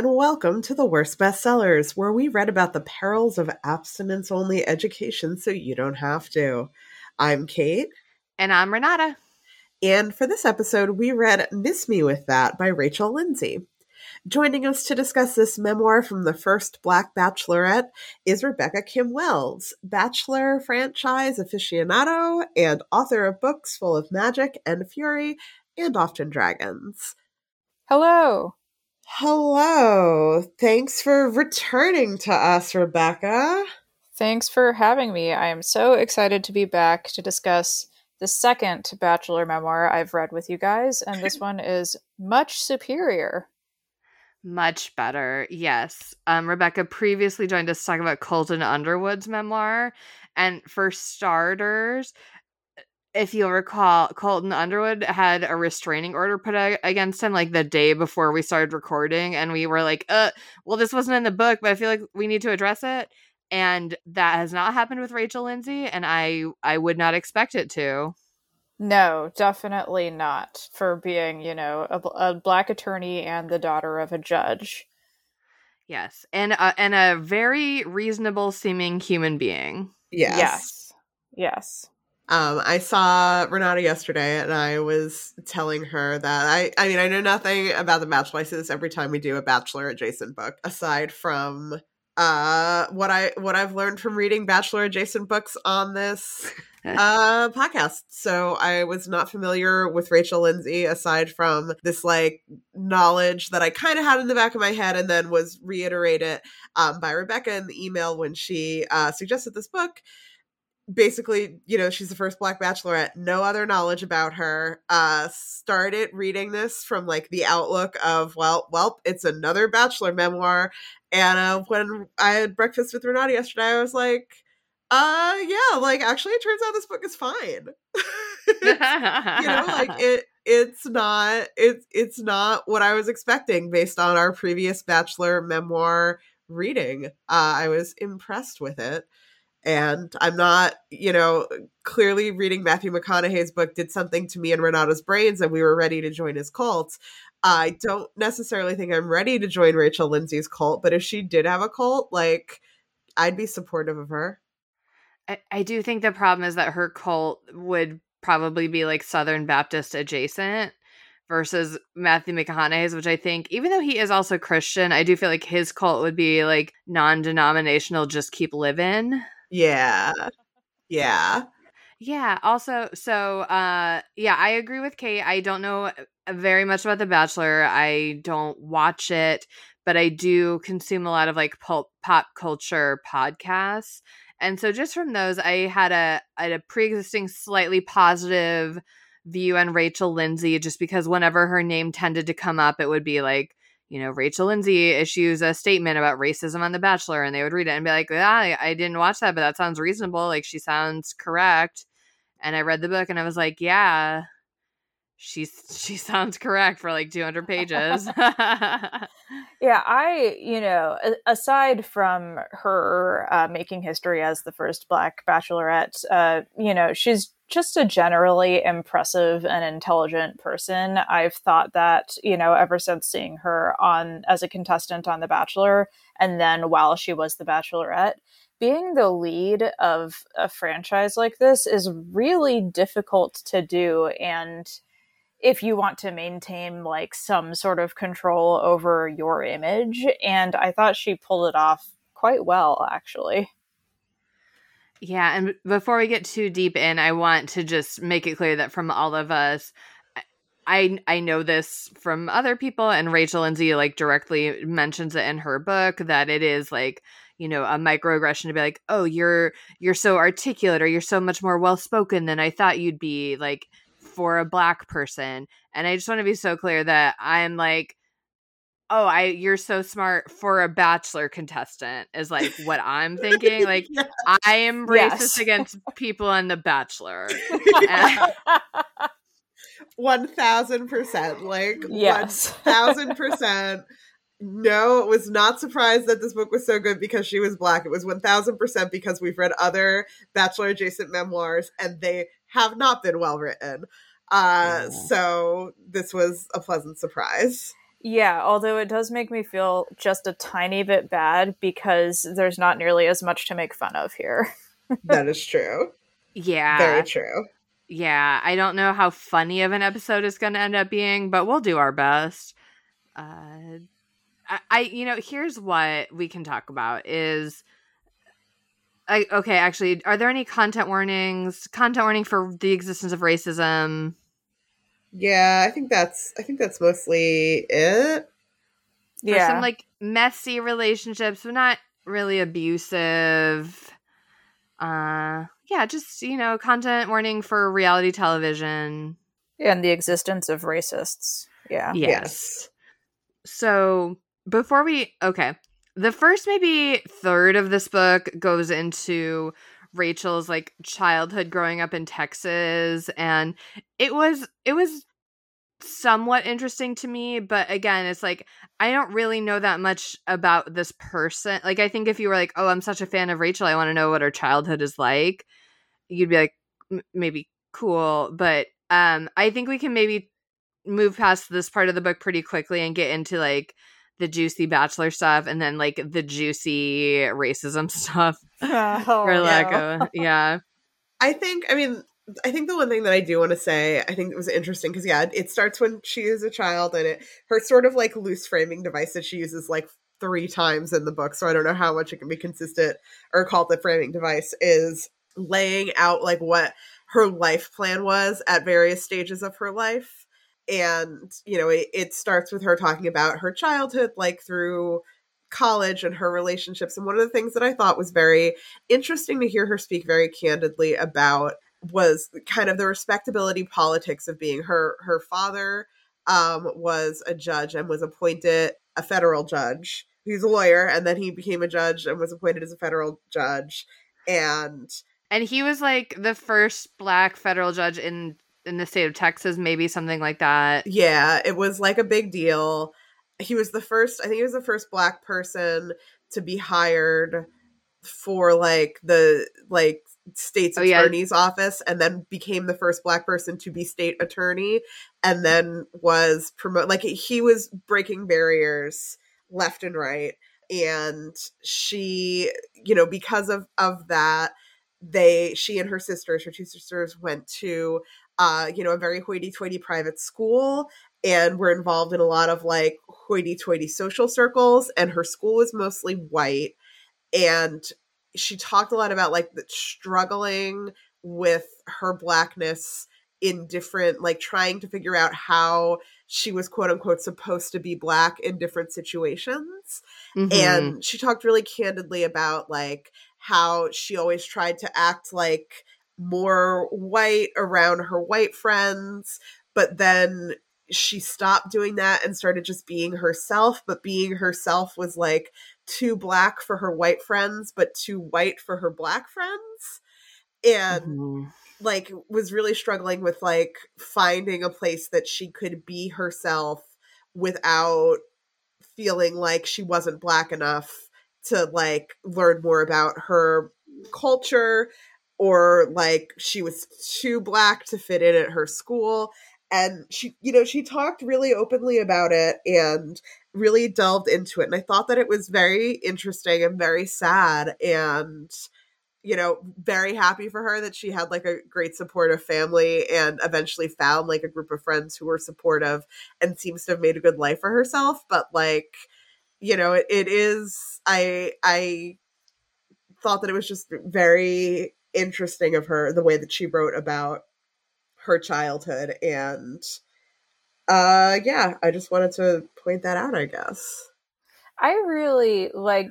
and welcome to the Worst Bestsellers, where we read about the perils of abstinence only education so you don't have to. I'm Kate. And I'm Renata. And for this episode, we read Miss Me With That by Rachel Lindsay. Joining us to discuss this memoir from the first Black Bachelorette is Rebecca Kim Wells, Bachelor franchise aficionado and author of books full of magic and fury and often dragons. Hello. Hello. Thanks for returning to us, Rebecca. Thanks for having me. I am so excited to be back to discuss the second Bachelor memoir I've read with you guys, and this one is much superior. Much better, yes. Um, Rebecca previously joined us to talk about Colton Underwood's memoir. And for starters, if you'll recall, Colton Underwood had a restraining order put against him like the day before we started recording, and we were like, "Uh, well, this wasn't in the book, but I feel like we need to address it." And that has not happened with Rachel Lindsay, and I I would not expect it to. No, definitely not. For being, you know, a, a black attorney and the daughter of a judge. Yes, and a, and a very reasonable seeming human being. Yes. Yes. Yes. Um, I saw Renata yesterday, and I was telling her that I, I mean, I know nothing about the Bachelor. I say this every time we do a Bachelor adjacent book, aside from uh, what I what I've learned from reading Bachelor adjacent books on this uh, podcast. So I was not familiar with Rachel Lindsay aside from this like knowledge that I kind of had in the back of my head, and then was reiterated um, by Rebecca in the email when she uh, suggested this book basically, you know, she's the first black bachelorette, no other knowledge about her. Uh started reading this from like the outlook of, well, well, it's another bachelor memoir. And uh when I had breakfast with Renata yesterday, I was like, uh yeah, like actually it turns out this book is fine. you know, like it it's not it's it's not what I was expecting based on our previous bachelor memoir reading. Uh I was impressed with it and I'm not, you know, clearly reading Matthew McConaughey's book did something to me and Renata's brains, and we were ready to join his cult. I don't necessarily think I'm ready to join Rachel Lindsay's cult, but if she did have a cult, like, I'd be supportive of her. I, I do think the problem is that her cult would probably be like Southern Baptist adjacent versus Matthew McConaughey's, which I think, even though he is also Christian, I do feel like his cult would be like non denominational, just keep living. Yeah. Yeah. Yeah. Also, so uh yeah, I agree with Kate. I don't know uh, very much about The Bachelor. I don't watch it, but I do consume a lot of like pop pop culture podcasts. And so just from those, I had a a pre-existing slightly positive view on Rachel Lindsay just because whenever her name tended to come up, it would be like you know, Rachel Lindsay issues a statement about racism on The Bachelor, and they would read it and be like, yeah, I didn't watch that, but that sounds reasonable. Like, she sounds correct. And I read the book and I was like, yeah, she's she sounds correct for like 200 pages. yeah, I, you know, aside from her uh, making history as the first black bachelorette, uh, you know, she's just a generally impressive and intelligent person. I've thought that, you know, ever since seeing her on as a contestant on The Bachelor and then while she was the Bachelorette, being the lead of a franchise like this is really difficult to do and if you want to maintain like some sort of control over your image and I thought she pulled it off quite well actually. Yeah, and before we get too deep in, I want to just make it clear that from all of us, I I know this from other people, and Rachel Lindsay like directly mentions it in her book that it is like you know a microaggression to be like, oh, you're you're so articulate or you're so much more well spoken than I thought you'd be like for a black person, and I just want to be so clear that I'm like oh i you're so smart for a bachelor contestant is like what i'm thinking like yeah. i am racist yes. against people on the bachelor 1000% like yes 1000% no, it was not surprised that this book was so good because she was black. It was 1000% because we've read other Bachelor adjacent memoirs and they have not been well written. Uh, so this was a pleasant surprise. Yeah, although it does make me feel just a tiny bit bad because there's not nearly as much to make fun of here. that is true. Yeah. Very true. Yeah, I don't know how funny of an episode is going to end up being, but we'll do our best. Uh, I, I, you know, here's what we can talk about is. I, okay, actually, are there any content warnings? Content warning for the existence of racism. Yeah, I think that's I think that's mostly it. Yeah, some like messy relationships, but not really abusive. Uh, yeah, just you know, content warning for reality television and the existence of racists. Yeah. Yes. yes. So before we okay, the first maybe third of this book goes into Rachel's like childhood growing up in Texas and it was it was somewhat interesting to me but again it's like I don't really know that much about this person like I think if you were like oh I'm such a fan of Rachel I want to know what her childhood is like you'd be like maybe cool but um I think we can maybe move past this part of the book pretty quickly and get into like the juicy bachelor stuff and then like the juicy racism stuff. Oh, for lack of, yeah. I think, I mean, I think the one thing that I do want to say, I think it was interesting because yeah, it starts when she is a child and it her sort of like loose framing device that she uses like three times in the book. So I don't know how much it can be consistent or called the framing device is laying out like what her life plan was at various stages of her life and you know it, it starts with her talking about her childhood like through college and her relationships and one of the things that i thought was very interesting to hear her speak very candidly about was kind of the respectability politics of being her her father um, was a judge and was appointed a federal judge. He's a lawyer and then he became a judge and was appointed as a federal judge and and he was like the first black federal judge in in the state of Texas, maybe something like that. Yeah, it was like a big deal. He was the first, I think he was the first black person to be hired for like the like state's oh, attorney's yeah. office and then became the first black person to be state attorney and then was promoted like he was breaking barriers left and right and she you know because of of that they she and her sisters her two sisters went to uh, you know, a very hoity-toity private school and were involved in a lot of like hoity-toity social circles. And her school was mostly white, and she talked a lot about like the struggling with her blackness in different like trying to figure out how she was quote unquote supposed to be black in different situations mm-hmm. and she talked really candidly about like how she always tried to act like more white around her white friends, but then she stopped doing that and started just being herself, but being herself was like too black for her white friends, but too white for her black friends. And mm-hmm. like was really struggling with like finding a place that she could be herself without feeling like she wasn't black enough to like learn more about her culture or like she was too black to fit in at her school. And she you know she talked really openly about it and really delved into it. And i thought that it was very interesting and very sad and you know very happy for her that she had like a great supportive family and eventually found like a group of friends who were supportive and seems to have made a good life for herself. But like you know it, it is i i thought that it was just very interesting of her the way that she wrote about her childhood and uh yeah i just wanted to point that out i guess. I really like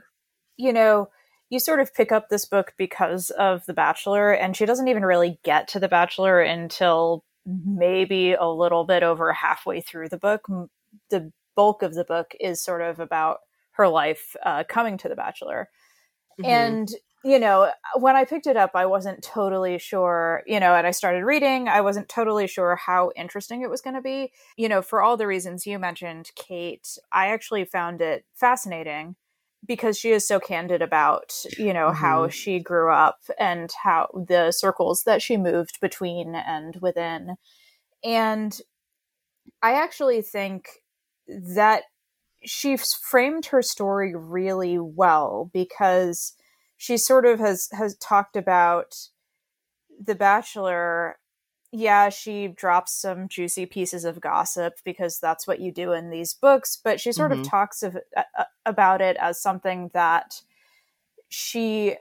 you know you sort of pick up this book because of the bachelor and she doesn't even really get to the bachelor until maybe a little bit over halfway through the book. The bulk of the book is sort of about her life uh, coming to the bachelor. Mm-hmm. and you know, when I picked it up, I wasn't totally sure, you know, and I started reading, I wasn't totally sure how interesting it was going to be. You know, for all the reasons you mentioned, Kate, I actually found it fascinating because she is so candid about, you know, mm-hmm. how she grew up and how the circles that she moved between and within. And I actually think that she framed her story really well because she sort of has has talked about the bachelor yeah she drops some juicy pieces of gossip because that's what you do in these books but she sort mm-hmm. of talks of, uh, about it as something that she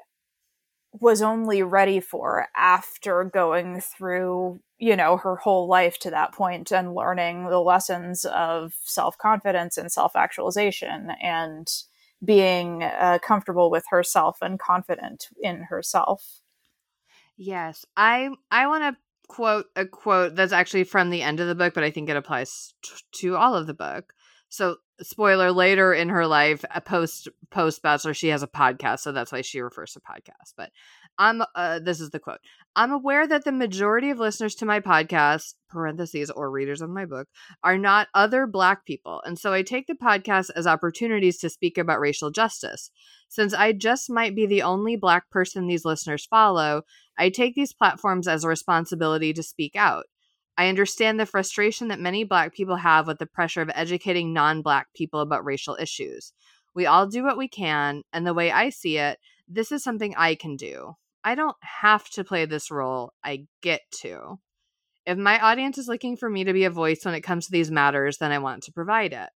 was only ready for after going through you know her whole life to that point and learning the lessons of self-confidence and self-actualization and being uh, comfortable with herself and confident in herself. Yes. I i want to quote a quote that's actually from the end of the book but i think it applies t- to all of the book so spoiler later in her life a post post bachelor she has a podcast so that's why she refers to podcast but i'm uh, this is the quote i'm aware that the majority of listeners to my podcast parentheses or readers of my book are not other black people and so i take the podcast as opportunities to speak about racial justice. Since i just might be the only black person these listeners follow i take these platforms as a responsibility to speak out I understand the frustration that many Black people have with the pressure of educating non Black people about racial issues. We all do what we can, and the way I see it, this is something I can do. I don't have to play this role, I get to. If my audience is looking for me to be a voice when it comes to these matters, then I want to provide it.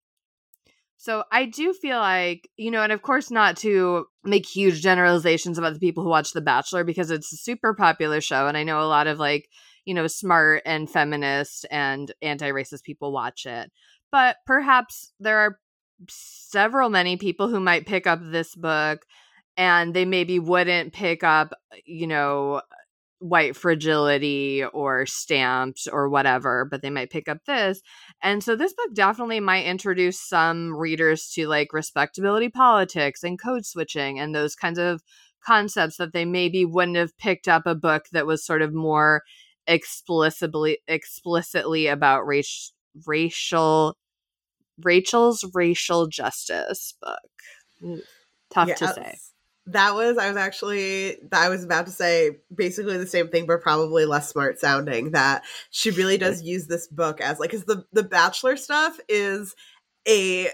So I do feel like, you know, and of course, not to make huge generalizations about the people who watch The Bachelor because it's a super popular show. And I know a lot of like you know, smart and feminist and anti racist people watch it. But perhaps there are several many people who might pick up this book and they maybe wouldn't pick up, you know, white fragility or stamped or whatever, but they might pick up this. And so this book definitely might introduce some readers to like respectability politics and code switching and those kinds of concepts that they maybe wouldn't have picked up a book that was sort of more explicitly explicitly about race racial Rachel's racial justice book. Tough yes. to say. That was I was actually I was about to say basically the same thing, but probably less smart sounding. That she really does use this book as like because the the Bachelor stuff is a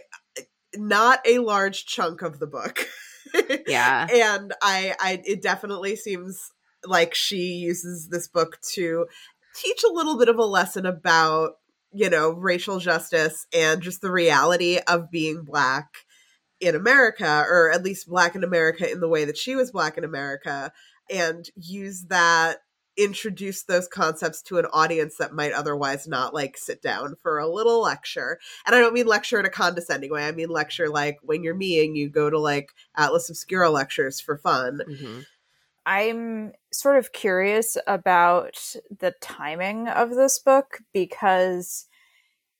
not a large chunk of the book. yeah, and I I it definitely seems like she uses this book to teach a little bit of a lesson about you know racial justice and just the reality of being black in America or at least black in America in the way that she was black in America and use that introduce those concepts to an audience that might otherwise not like sit down for a little lecture. And I don't mean lecture in a condescending way. I mean lecture like when you're me and you go to like Atlas Obscura lectures for fun. Mm-hmm. I'm sort of curious about the timing of this book because,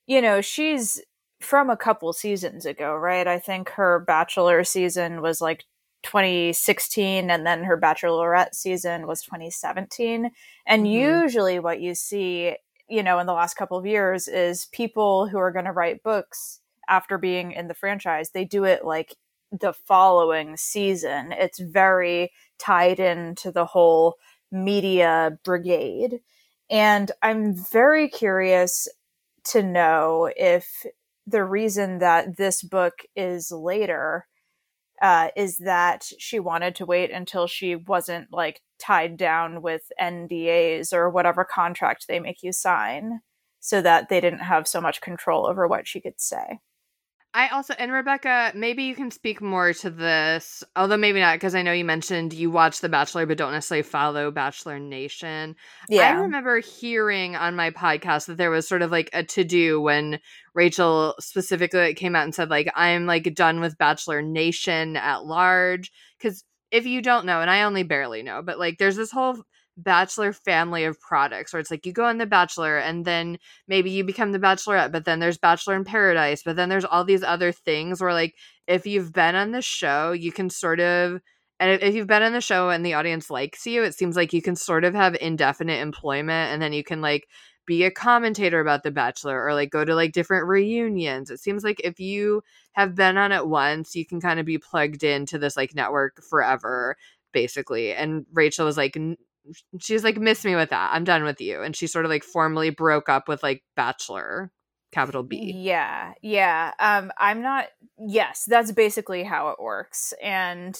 you know, she's from a couple seasons ago, right? I think her Bachelor season was like 2016 and then her Bachelorette season was 2017. And mm-hmm. usually what you see, you know, in the last couple of years is people who are going to write books after being in the franchise, they do it like the following season. It's very tied into the whole media brigade. And I'm very curious to know if the reason that this book is later uh, is that she wanted to wait until she wasn't like tied down with NDAs or whatever contract they make you sign so that they didn't have so much control over what she could say. I also and Rebecca, maybe you can speak more to this, although maybe not because I know you mentioned you watch The Bachelor but don't necessarily follow Bachelor Nation. Yeah. I remember hearing on my podcast that there was sort of like a to do when Rachel specifically came out and said like I'm like done with Bachelor Nation at large because if you don't know, and I only barely know, but like there's this whole bachelor family of products where it's like you go on the bachelor and then maybe you become the bachelorette but then there's bachelor in paradise but then there's all these other things where like if you've been on the show you can sort of and if you've been on the show and the audience likes you it seems like you can sort of have indefinite employment and then you can like be a commentator about the bachelor or like go to like different reunions. It seems like if you have been on it once you can kind of be plugged into this like network forever basically. And rachel was like she was like, miss me with that. I'm done with you. And she sort of like formally broke up with like Bachelor. capital B. Yeah, yeah. Um, I'm not. Yes, that's basically how it works, and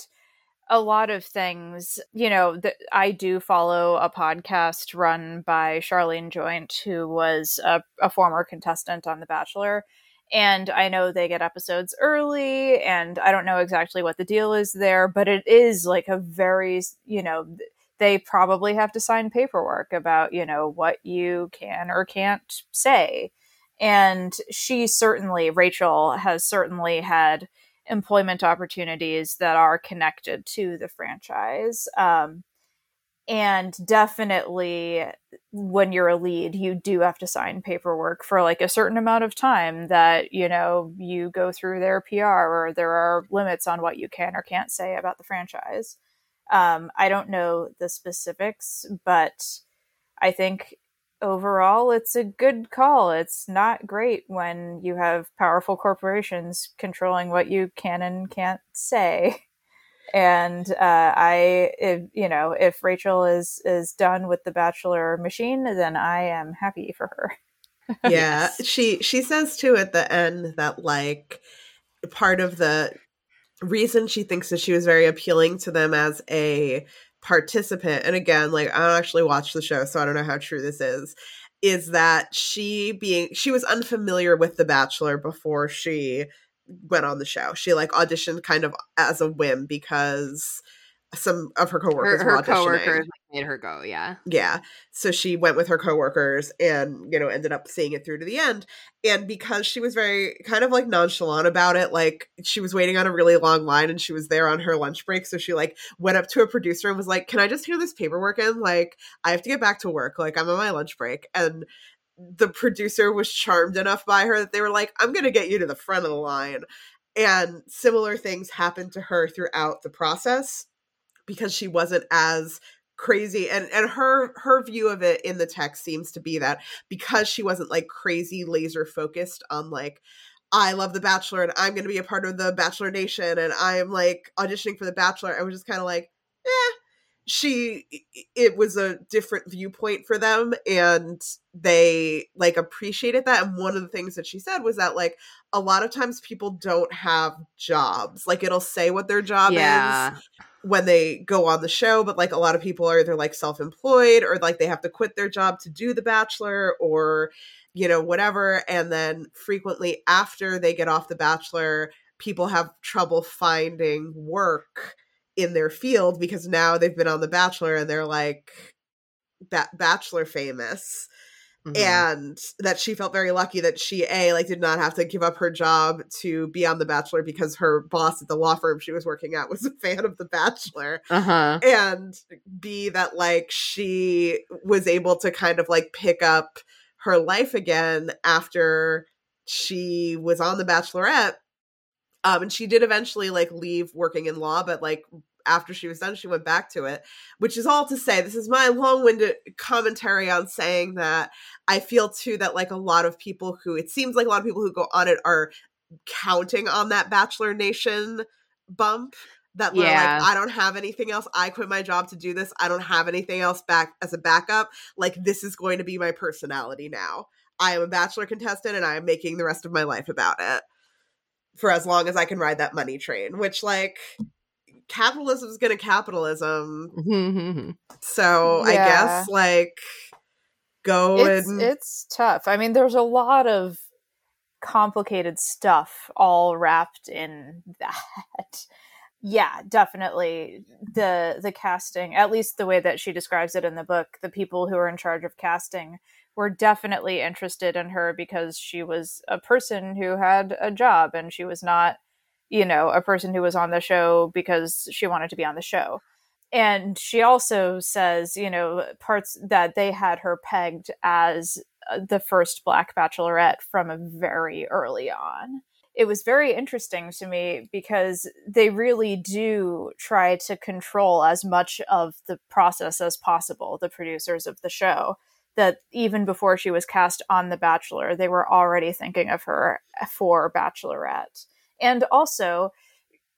a lot of things. You know, that I do follow a podcast run by Charlene Joint, who was a, a former contestant on The Bachelor. And I know they get episodes early, and I don't know exactly what the deal is there, but it is like a very, you know, they probably have to sign paperwork about, you know, what you can or can't say and she certainly, Rachel, has certainly had employment opportunities that are connected to the franchise. Um, and definitely, when you're a lead, you do have to sign paperwork for like a certain amount of time that, you know, you go through their PR or there are limits on what you can or can't say about the franchise. Um, I don't know the specifics, but I think overall it's a good call. It's not great when you have powerful corporations controlling what you can and can't say. And uh, I, if, you know, if Rachel is is done with the Bachelor machine, then I am happy for her. yeah, she she says too at the end that like part of the reason she thinks that she was very appealing to them as a participant, and again, like I don't actually watch the show, so I don't know how true this is, is that she being she was unfamiliar with The Bachelor before she went on the show. She like auditioned kind of as a whim because some of her coworkers her, her coworkers made her go yeah. Yeah so she went with her coworkers and you know ended up seeing it through to the end and because she was very kind of like nonchalant about it like she was waiting on a really long line and she was there on her lunch break so she like went up to a producer and was like can i just hear this paperwork in? Like i have to get back to work like i'm on my lunch break and the producer was charmed enough by her that they were like i'm gonna get you to the front of the line and similar things happened to her throughout the process because she wasn't as crazy and and her her view of it in the text seems to be that because she wasn't like crazy laser focused on like I love The Bachelor and I'm going to be a part of the Bachelor Nation and I'm like auditioning for The Bachelor. I was just kind of like, eh. She, it was a different viewpoint for them and they like appreciated that. And one of the things that she said was that like a lot of times people don't have jobs. Like it'll say what their job yeah. is when they go on the show, but like a lot of people are either like self employed or like they have to quit their job to do The Bachelor or, you know, whatever. And then frequently after they get off The Bachelor, people have trouble finding work in their field because now they've been on The Bachelor and they're like ba- Bachelor famous. Mm-hmm. and that she felt very lucky that she a like did not have to give up her job to be on the bachelor because her boss at the law firm she was working at was a fan of the bachelor uh-huh. and b that like she was able to kind of like pick up her life again after she was on the bachelorette um and she did eventually like leave working in law but like after she was done, she went back to it, which is all to say, this is my long winded commentary on saying that I feel too that like a lot of people who, it seems like a lot of people who go on it are counting on that Bachelor Nation bump that yeah. like, I don't have anything else. I quit my job to do this. I don't have anything else back as a backup. Like, this is going to be my personality now. I am a bachelor contestant and I am making the rest of my life about it for as long as I can ride that money train, which, like, capitalism is going to capitalism. Mm-hmm. so yeah. I guess like go it's, and it's tough. I mean, there's a lot of complicated stuff all wrapped in that. yeah, definitely the the casting, at least the way that she describes it in the book, the people who are in charge of casting were definitely interested in her because she was a person who had a job and she was not you know, a person who was on the show because she wanted to be on the show. And she also says, you know, parts that they had her pegged as uh, the first Black Bachelorette from a very early on. It was very interesting to me because they really do try to control as much of the process as possible, the producers of the show. That even before she was cast on The Bachelor, they were already thinking of her for Bachelorette and also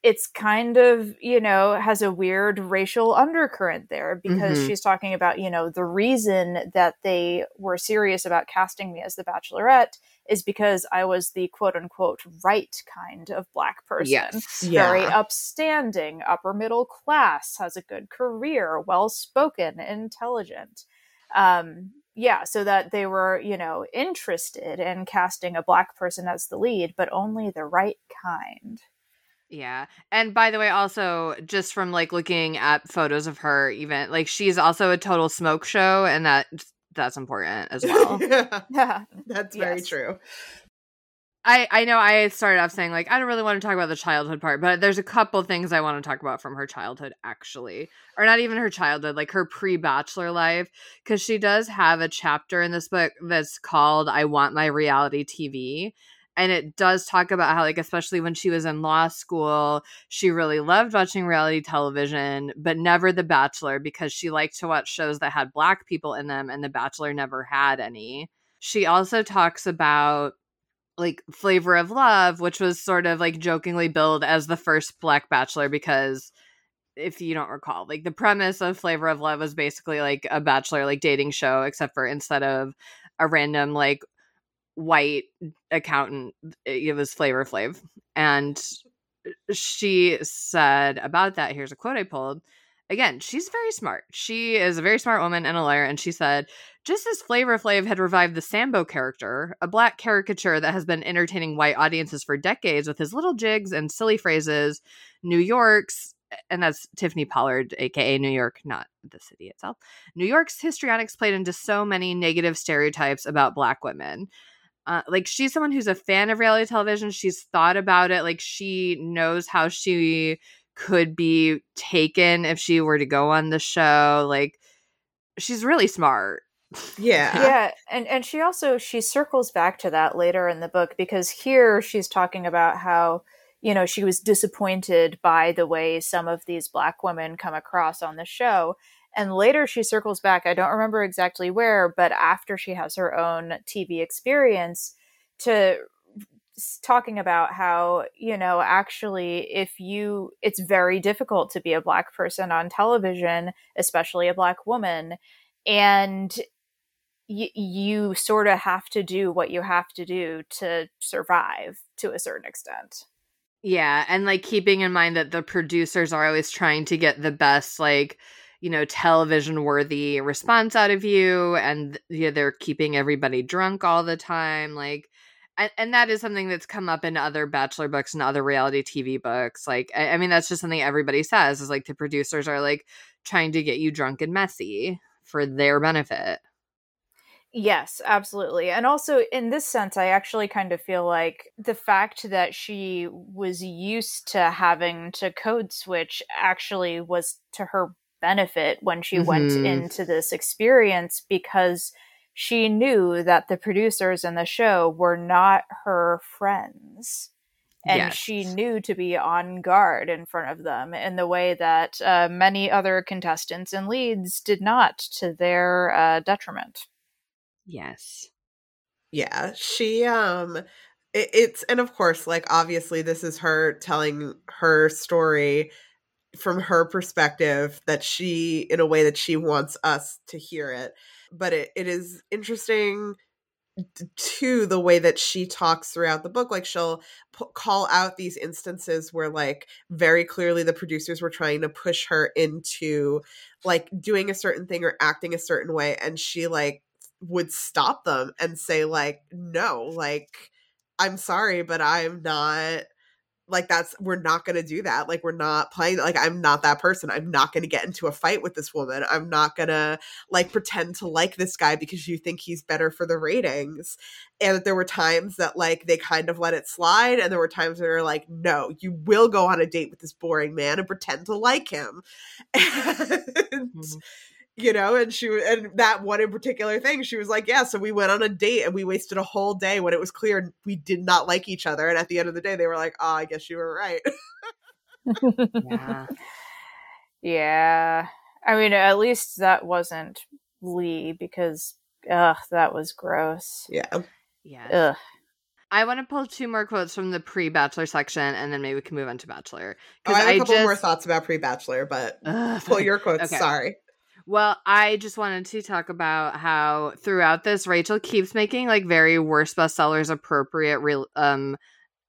it's kind of you know has a weird racial undercurrent there because mm-hmm. she's talking about you know the reason that they were serious about casting me as the bachelorette is because i was the quote unquote right kind of black person yes. yeah. very upstanding upper middle class has a good career well spoken intelligent um yeah so that they were you know interested in casting a black person as the lead but only the right kind yeah. And by the way, also just from like looking at photos of her, even like she's also a total smoke show, and that that's important as well. yeah. yeah. That's very yes. true. I I know I started off saying like I don't really want to talk about the childhood part, but there's a couple things I want to talk about from her childhood actually. Or not even her childhood, like her pre-bachelor life. Cuz she does have a chapter in this book that's called I want my reality TV and it does talk about how like especially when she was in law school she really loved watching reality television but never the bachelor because she liked to watch shows that had black people in them and the bachelor never had any. She also talks about like flavor of love which was sort of like jokingly billed as the first black bachelor because if you don't recall like the premise of flavor of love was basically like a bachelor like dating show except for instead of a random like white accountant. It was Flavor Flav. And uh, she said about that here's a quote I pulled. Again, she's very smart. She is a very smart woman and a lawyer. And she said, just as Flavor Flav had revived the Sambo character, a black caricature that has been entertaining white audiences for decades with his little jigs and silly phrases, New York's and that's Tiffany Pollard, aka New York, not the city itself. New York's histrionics played into so many negative stereotypes about black women uh, like she's someone who's a fan of reality television. She's thought about it. Like she knows how she could be taken if she were to go on the show. Like she's really smart. Yeah. Yeah, and and she also she circles back to that later in the book because here she's talking about how you know she was disappointed by the way some of these black women come across on the show and later she circles back, I don't remember exactly where, but after she has her own TV experience, to talking about how, you know, actually, if you, it's very difficult to be a Black person on television, especially a Black woman. And y- you sort of have to do what you have to do to survive to a certain extent. Yeah. And like keeping in mind that the producers are always trying to get the best, like, you know, television worthy response out of you and you know, they're keeping everybody drunk all the time. Like, and, and that is something that's come up in other bachelor books and other reality TV books. Like, I, I mean, that's just something everybody says is like the producers are like trying to get you drunk and messy for their benefit. Yes, absolutely. And also, in this sense, I actually kind of feel like the fact that she was used to having to code switch actually was to her benefit when she mm-hmm. went into this experience because she knew that the producers in the show were not her friends. And yes. she knew to be on guard in front of them in the way that uh, many other contestants and leads did not to their uh, detriment. Yes. Yeah. She, um, it, it's, and of course, like, obviously, this is her telling her story from her perspective that she in a way that she wants us to hear it but it, it is interesting to the way that she talks throughout the book like she'll p- call out these instances where like very clearly the producers were trying to push her into like doing a certain thing or acting a certain way and she like would stop them and say like no like i'm sorry but i'm not like that's we're not going to do that like we're not playing like i'm not that person i'm not going to get into a fight with this woman i'm not going to like pretend to like this guy because you think he's better for the ratings. And there were times that like they kind of let it slide and there were times that are like no you will go on a date with this boring man and pretend to like him. And mm-hmm you know and she and that one in particular thing she was like yeah so we went on a date and we wasted a whole day when it was clear we did not like each other and at the end of the day they were like oh i guess you were right yeah yeah i mean at least that wasn't lee because ugh that was gross yeah yeah ugh I want to pull two more quotes from the pre-Bachelor section, and then maybe we can move on to Bachelor. Oh, I have a couple just... more thoughts about pre-Bachelor, but Ugh, pull your quotes. Okay. Sorry. Well, I just wanted to talk about how throughout this, Rachel keeps making like very worst bestsellers appropriate um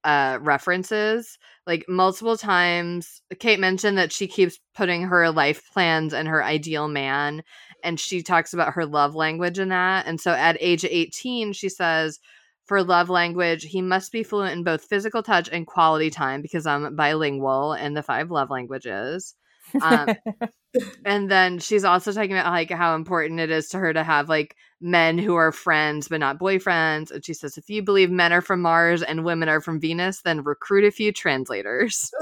uh references. Like multiple times kate mentioned that she keeps putting her life plans and her ideal man and she talks about her love language in that and so at age 18 she says for love language he must be fluent in both physical touch and quality time because i'm bilingual in the five love languages um, and then she's also talking about like how important it is to her to have like men who are friends but not boyfriends and she says if you believe men are from mars and women are from venus then recruit a few translators.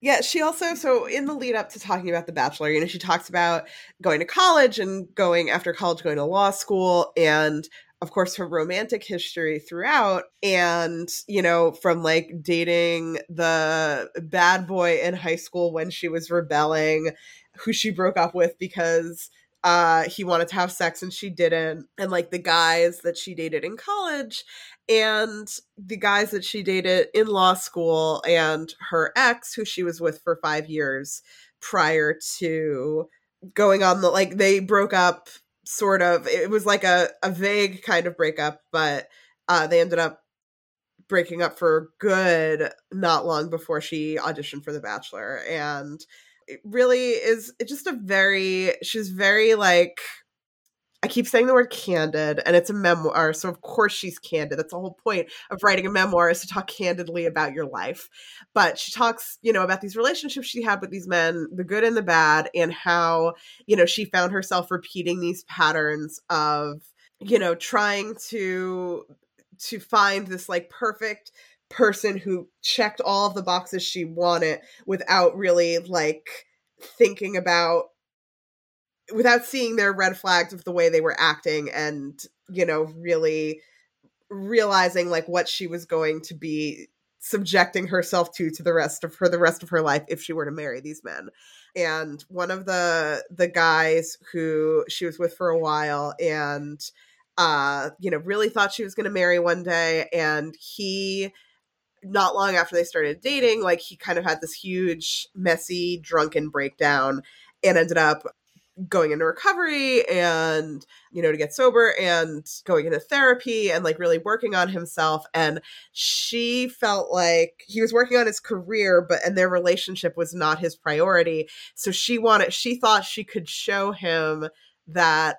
Yeah she also so in the lead up to talking about the bachelor you know she talks about going to college and going after college going to law school and of course her romantic history throughout and you know from like dating the bad boy in high school when she was rebelling who she broke up with because uh he wanted to have sex and she didn't and like the guys that she dated in college and the guys that she dated in law school and her ex who she was with for 5 years prior to going on the like they broke up sort of it was like a, a vague kind of breakup but uh, they ended up breaking up for good not long before she auditioned for the bachelor and it really is it's just a very she's very like I keep saying the word candid, and it's a memoir, so of course she's candid. That's the whole point of writing a memoir is to talk candidly about your life. But she talks, you know, about these relationships she had with these men, the good and the bad, and how, you know, she found herself repeating these patterns of, you know, trying to to find this like perfect person who checked all of the boxes she wanted without really like thinking about without seeing their red flags of the way they were acting and you know really realizing like what she was going to be subjecting herself to to the rest of her the rest of her life if she were to marry these men. And one of the the guys who she was with for a while and uh you know really thought she was going to marry one day and he not long after they started dating like he kind of had this huge messy drunken breakdown and ended up going into recovery and you know to get sober and going into therapy and like really working on himself. And she felt like he was working on his career but and their relationship was not his priority. So she wanted she thought she could show him that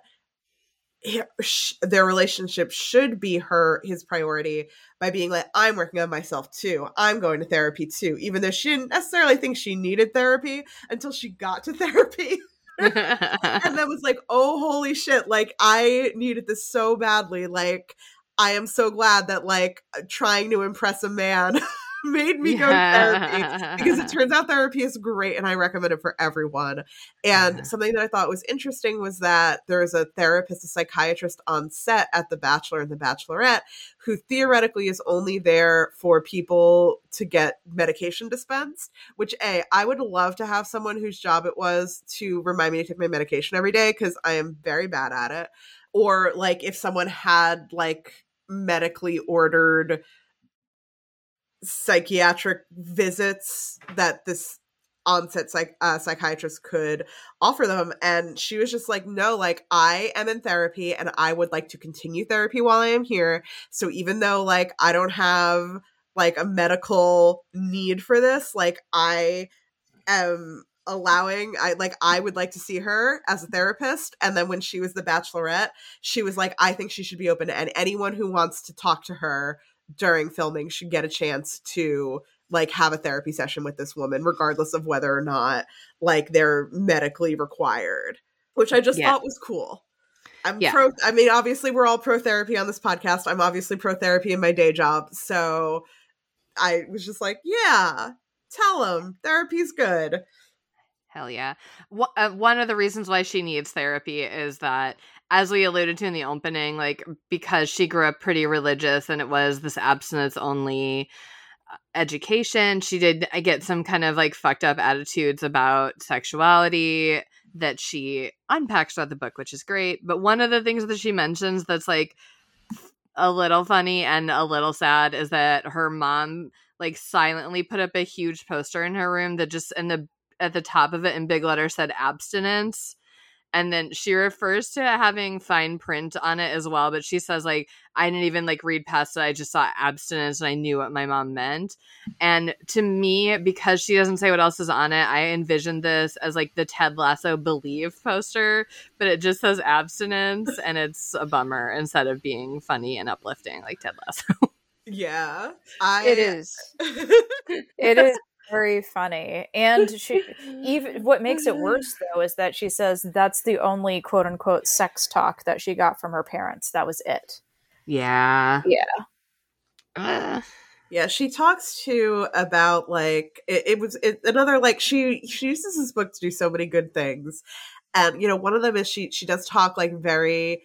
their relationship should be her his priority by being like i'm working on myself too. I'm going to therapy too even though she didn't necessarily think she needed therapy until she got to therapy and then was like, oh, holy shit. Like, I needed this so badly. Like, I am so glad that, like, trying to impress a man made me go to therapy because it turns out therapy is great and I recommend it for everyone. And yeah. something that I thought was interesting was that there is a therapist, a psychiatrist on set at The Bachelor and The Bachelorette who theoretically is only there for people to get medication dispensed, which A, I would love to have someone whose job it was to remind me to take my medication every day because I am very bad at it. Or like if someone had like medically ordered psychiatric visits that this onset psych uh, psychiatrist could offer them. And she was just like no like i am in therapy and i would like to continue therapy while i am here. So even though like i don't have like a medical need for this like i am allowing i like i would like to see her as a therapist. And then when she was the bachelorette she was like i think she should be open to anyone who wants to talk to her during filming should get a chance to like have a therapy session with this woman regardless of whether or not like they're medically required which i just yeah. thought was cool i'm yeah. pro i mean obviously we're all pro therapy on this podcast i'm obviously pro therapy in my day job so i was just like yeah tell them therapy's good hell yeah uh, one of the reasons why she needs therapy is that as we alluded to in the opening, like because she grew up pretty religious and it was this abstinence only uh, education, she did I get some kind of like fucked up attitudes about sexuality that she unpacks throughout the book, which is great. But one of the things that she mentions that's like a little funny and a little sad is that her mom like silently put up a huge poster in her room that just in the at the top of it in big letters said abstinence and then she refers to having fine print on it as well but she says like i didn't even like read past it i just saw abstinence and i knew what my mom meant. And to me because she doesn't say what else is on it i envisioned this as like the ted lasso believe poster but it just says abstinence and it's a bummer instead of being funny and uplifting like ted lasso. Yeah I... it is. It is very funny. And she even what makes it worse though is that she says that's the only quote unquote sex talk that she got from her parents. That was it. Yeah. Yeah. Uh. Yeah, she talks to about like it, it was it, another like she she uses this book to do so many good things, and you know one of them is she she does talk like very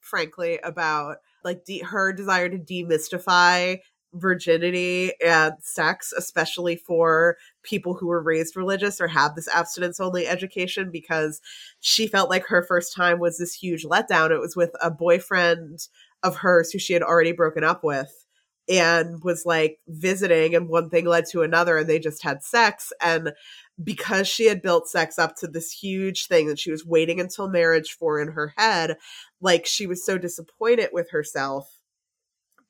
frankly about like de- her desire to demystify virginity and sex, especially for people who were raised religious or have this abstinence only education, because she felt like her first time was this huge letdown. It was with a boyfriend of hers who she had already broken up with and was like visiting, and one thing led to another, and they just had sex. And because she had built sex up to this huge thing that she was waiting until marriage for in her head, like she was so disappointed with herself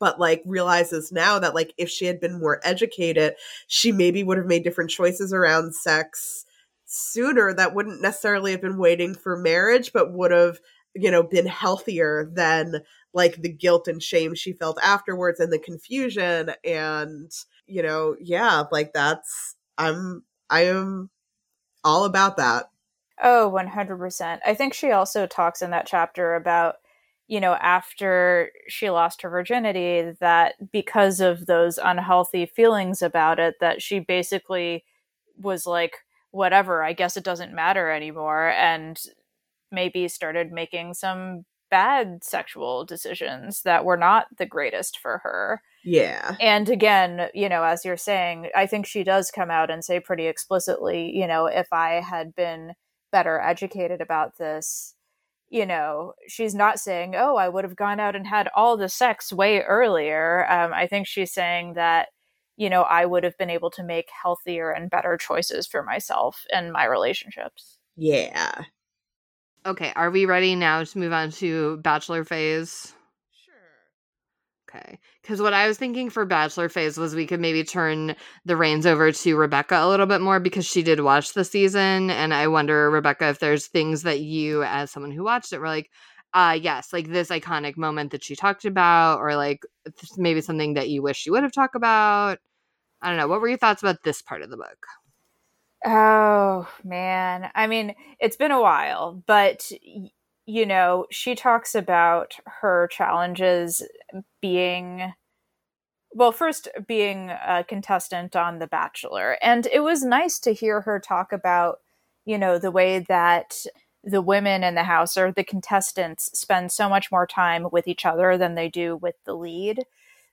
but like realizes now that like if she had been more educated, she maybe would have made different choices around sex sooner that wouldn't necessarily have been waiting for marriage, but would have, you know, been healthier than like the guilt and shame she felt afterwards and the confusion. And, you know, yeah, like that's, I'm, I am all about that. Oh, 100%. I think she also talks in that chapter about you know, after she lost her virginity, that because of those unhealthy feelings about it, that she basically was like, whatever, I guess it doesn't matter anymore. And maybe started making some bad sexual decisions that were not the greatest for her. Yeah. And again, you know, as you're saying, I think she does come out and say pretty explicitly, you know, if I had been better educated about this, you know, she's not saying, "Oh, I would have gone out and had all the sex way earlier." Um, I think she's saying that, you know, I would have been able to make healthier and better choices for myself and my relationships. Yeah. Okay, are we ready now to move on to bachelor phase? Okay. Because what I was thinking for Bachelor phase was we could maybe turn the reins over to Rebecca a little bit more because she did watch the season. And I wonder, Rebecca, if there's things that you, as someone who watched it, were like, uh, yes, like this iconic moment that she talked about, or like maybe something that you wish you would have talked about. I don't know. What were your thoughts about this part of the book? Oh, man. I mean, it's been a while, but you know, she talks about her challenges being well, first being a contestant on The Bachelor. And it was nice to hear her talk about, you know, the way that the women in the house or the contestants spend so much more time with each other than they do with the lead.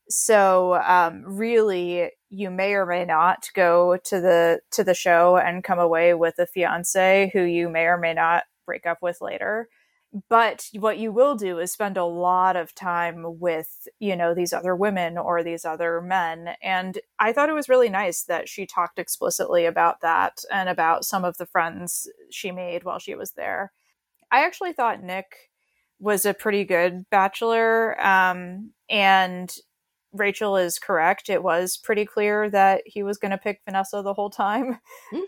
So um, really, you may or may not go to the to the show and come away with a fiance who you may or may not break up with later but what you will do is spend a lot of time with you know these other women or these other men. And i thought it was really nice that she talked explicitly about that and about some of the friends she made while she was there. I actually thought nick was a pretty good bachelor um, and rachel is correct. It was pretty clear that he was going to pick vanessa the whole time.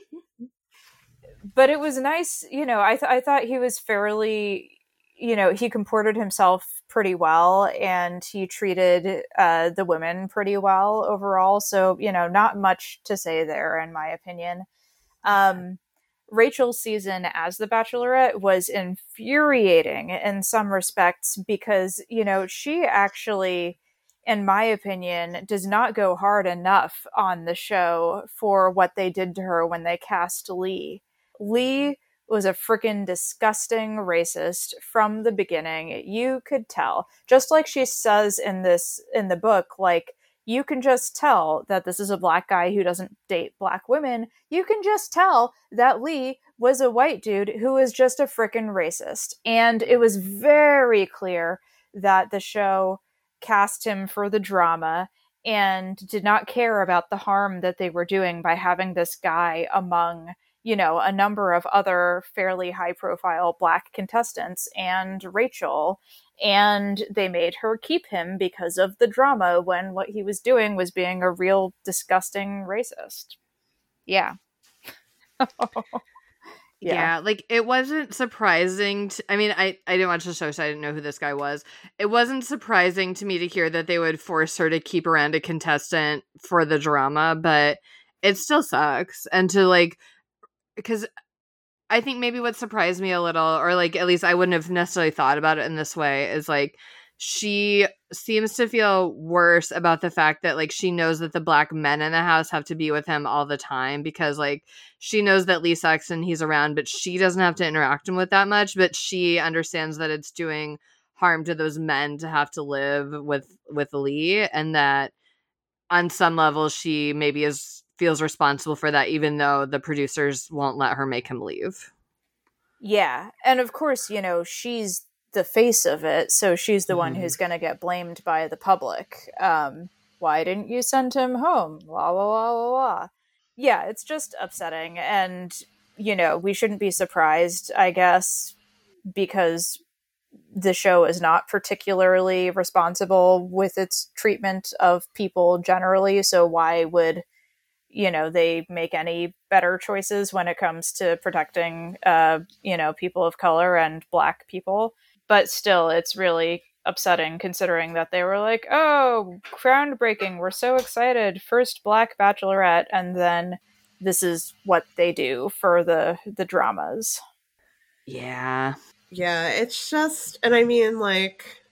But it was nice you know I, th- I thought he was fairly you know, he comported himself pretty well and he treated uh, the women pretty well overall. So, you know, not much to say there, in my opinion. Um, Rachel's season as the Bachelorette was infuriating in some respects because, you know, she actually, in my opinion, does not go hard enough on the show for what they did to her when they cast Lee. Lee was a freaking disgusting racist from the beginning. You could tell. Just like she says in this in the book, like you can just tell that this is a black guy who doesn't date black women. You can just tell that Lee was a white dude who was just a freaking racist. And it was very clear that the show cast him for the drama and did not care about the harm that they were doing by having this guy among you know a number of other fairly high profile black contestants and Rachel and they made her keep him because of the drama when what he was doing was being a real disgusting racist yeah yeah. yeah. like it wasn't surprising to, i mean i i didn't watch the show so i didn't know who this guy was it wasn't surprising to me to hear that they would force her to keep around a contestant for the drama but it still sucks and to like because i think maybe what surprised me a little or like at least i wouldn't have necessarily thought about it in this way is like she seems to feel worse about the fact that like she knows that the black men in the house have to be with him all the time because like she knows that Lee and he's around, but she doesn't have to interact him with that much. But she understands that it's doing harm to those men to have to live with with Lee, and that on some level she maybe is feels responsible for that, even though the producers won't let her make him leave. Yeah, and of course, you know she's the face of it, so she's the mm-hmm. one who's going to get blamed by the public. Um, why didn't you send him home? La la la la la. Yeah, it's just upsetting, and you know we shouldn't be surprised, I guess, because the show is not particularly responsible with its treatment of people generally. So why would you know they make any better choices when it comes to protecting uh, you know people of color and black people? but still it's really upsetting considering that they were like, "Oh, groundbreaking. We're so excited. First black bachelorette." And then this is what they do for the the dramas. Yeah. Yeah, it's just and I mean like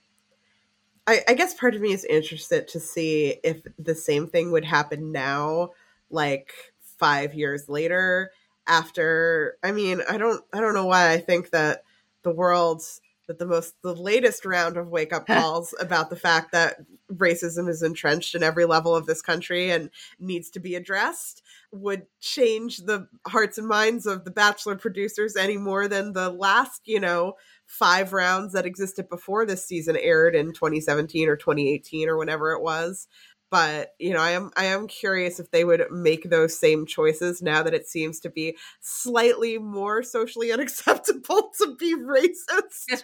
I, I guess part of me is interested to see if the same thing would happen now, like five years later, after I mean, I don't I don't know why I think that the world's that the most the latest round of wake up calls about the fact that racism is entrenched in every level of this country and needs to be addressed would change the hearts and minds of the bachelor producers any more than the last you know five rounds that existed before this season aired in 2017 or 2018 or whenever it was but you know i am i am curious if they would make those same choices now that it seems to be slightly more socially unacceptable to be racist.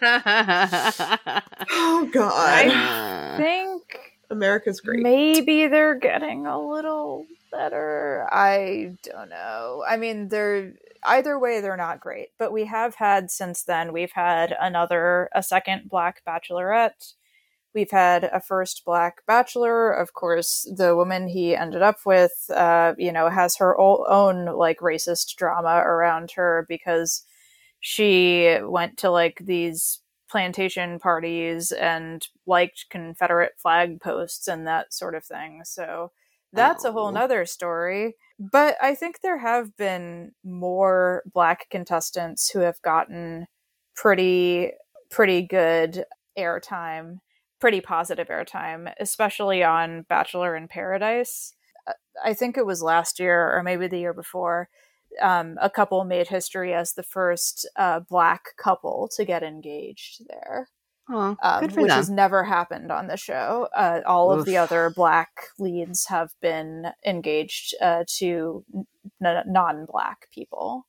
Oh god. I think america's great. maybe they're getting a little better. I don't know. I mean they're either way they're not great but we have had since then we've had another a second black bachelorette We've had a first black bachelor. Of course, the woman he ended up with, uh, you know, has her own like racist drama around her because she went to like these plantation parties and liked Confederate flag posts and that sort of thing. So that's oh. a whole oh. nother story. But I think there have been more black contestants who have gotten pretty pretty good airtime pretty positive airtime, especially on Bachelor in Paradise. Uh, I think it was last year or maybe the year before. Um, a couple made history as the first uh, black couple to get engaged there. Oh, um, which them. has never happened on the show. Uh, all Oof. of the other black leads have been engaged uh, to n- non-black people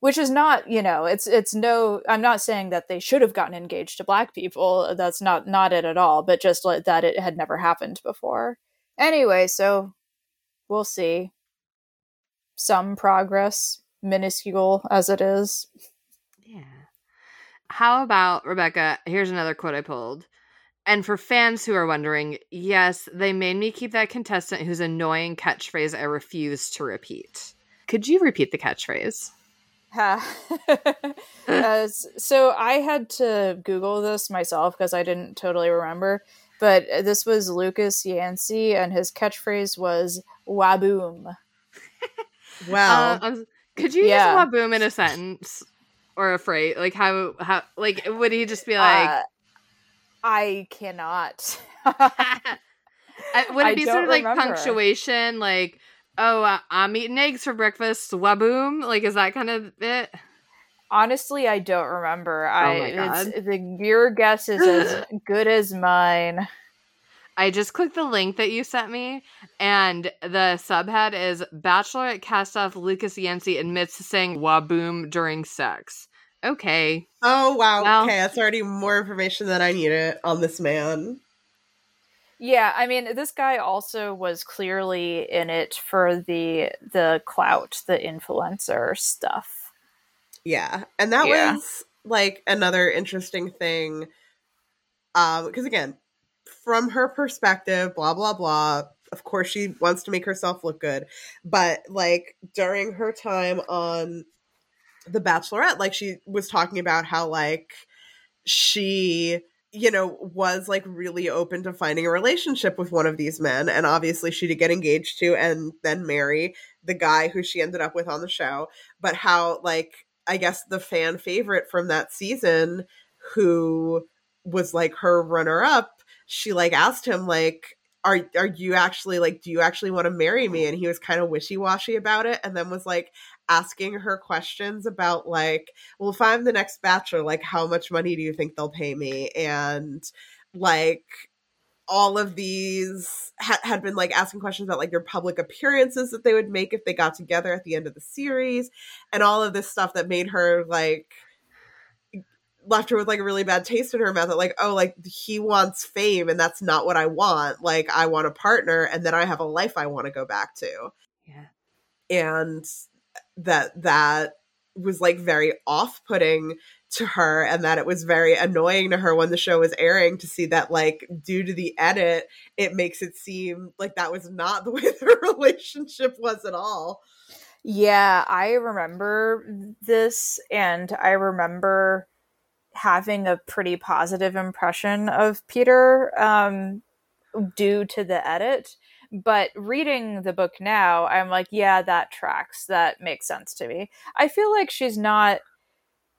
which is not you know it's it's no i'm not saying that they should have gotten engaged to black people. That's not not it at all but just like that it had never happened before. Anyway so we'll see. Some progress minuscule as it is. Yeah. How about rebecca here's another quote i pulled. And for fans who are wondering yes they made me keep that contestant whose annoying catchphrase i refuse to repeat. Could you repeat the catchphrase uh, so I had to Google this myself because I didn't totally remember. But this was Lucas Yancey, and his catchphrase was "waboom." wow! Uh, could you yeah. use "waboom" in a sentence or a phrase? Like how how like would he just be like? Uh, I cannot. would it be sort of like remember. punctuation, like? Oh, uh, I'm eating eggs for breakfast. Waboom! Like, is that kind of it? Honestly, I don't remember. Oh I the, your guess is as good as mine. I just clicked the link that you sent me, and the subhead is Bachelorette castoff Lucas Yancey admits to saying waboom during sex. Okay. Oh wow. Well- okay, that's already more information than I needed on this man. Yeah, I mean, this guy also was clearly in it for the the clout, the influencer stuff. Yeah. And that Yeah. was like another interesting thing. Um, because again, from her perspective, blah blah blah. Of course she wants to make herself look good. But like during her time on The Bachelorette, like she was talking about how like she you know was like really open to finding a relationship with one of these men and obviously she did get engaged to and then marry the guy who she ended up with on the show. But how like i guess the fan favorite from that season who was like her runner up she like asked him like are are you actually like do you actually want to marry me? And he was kind of wishy-washy about it and then was like asking her questions about like well if i'm the next bachelor like how much money do you think they'll pay me? And like all of these ha- had been like asking questions about like their public appearances that they would make if they got together at the end of the series and all of this stuff that made her like left her with like a really bad taste in her mouth that like oh like he wants fame and that's not what i want. Like i want a partner and then i have a life i want to go back to. Yeah. and that that was like very off-putting to her and that it was very annoying to her when the show was airing to see that like due to the edit it makes it seem like that was not the way their relationship was at all Yeah, I remember this, and I remember having a pretty positive impression of Peter um, due to the edit. But reading the book now, I'm like, yeah, that tracks. That makes sense to me. I feel like she's not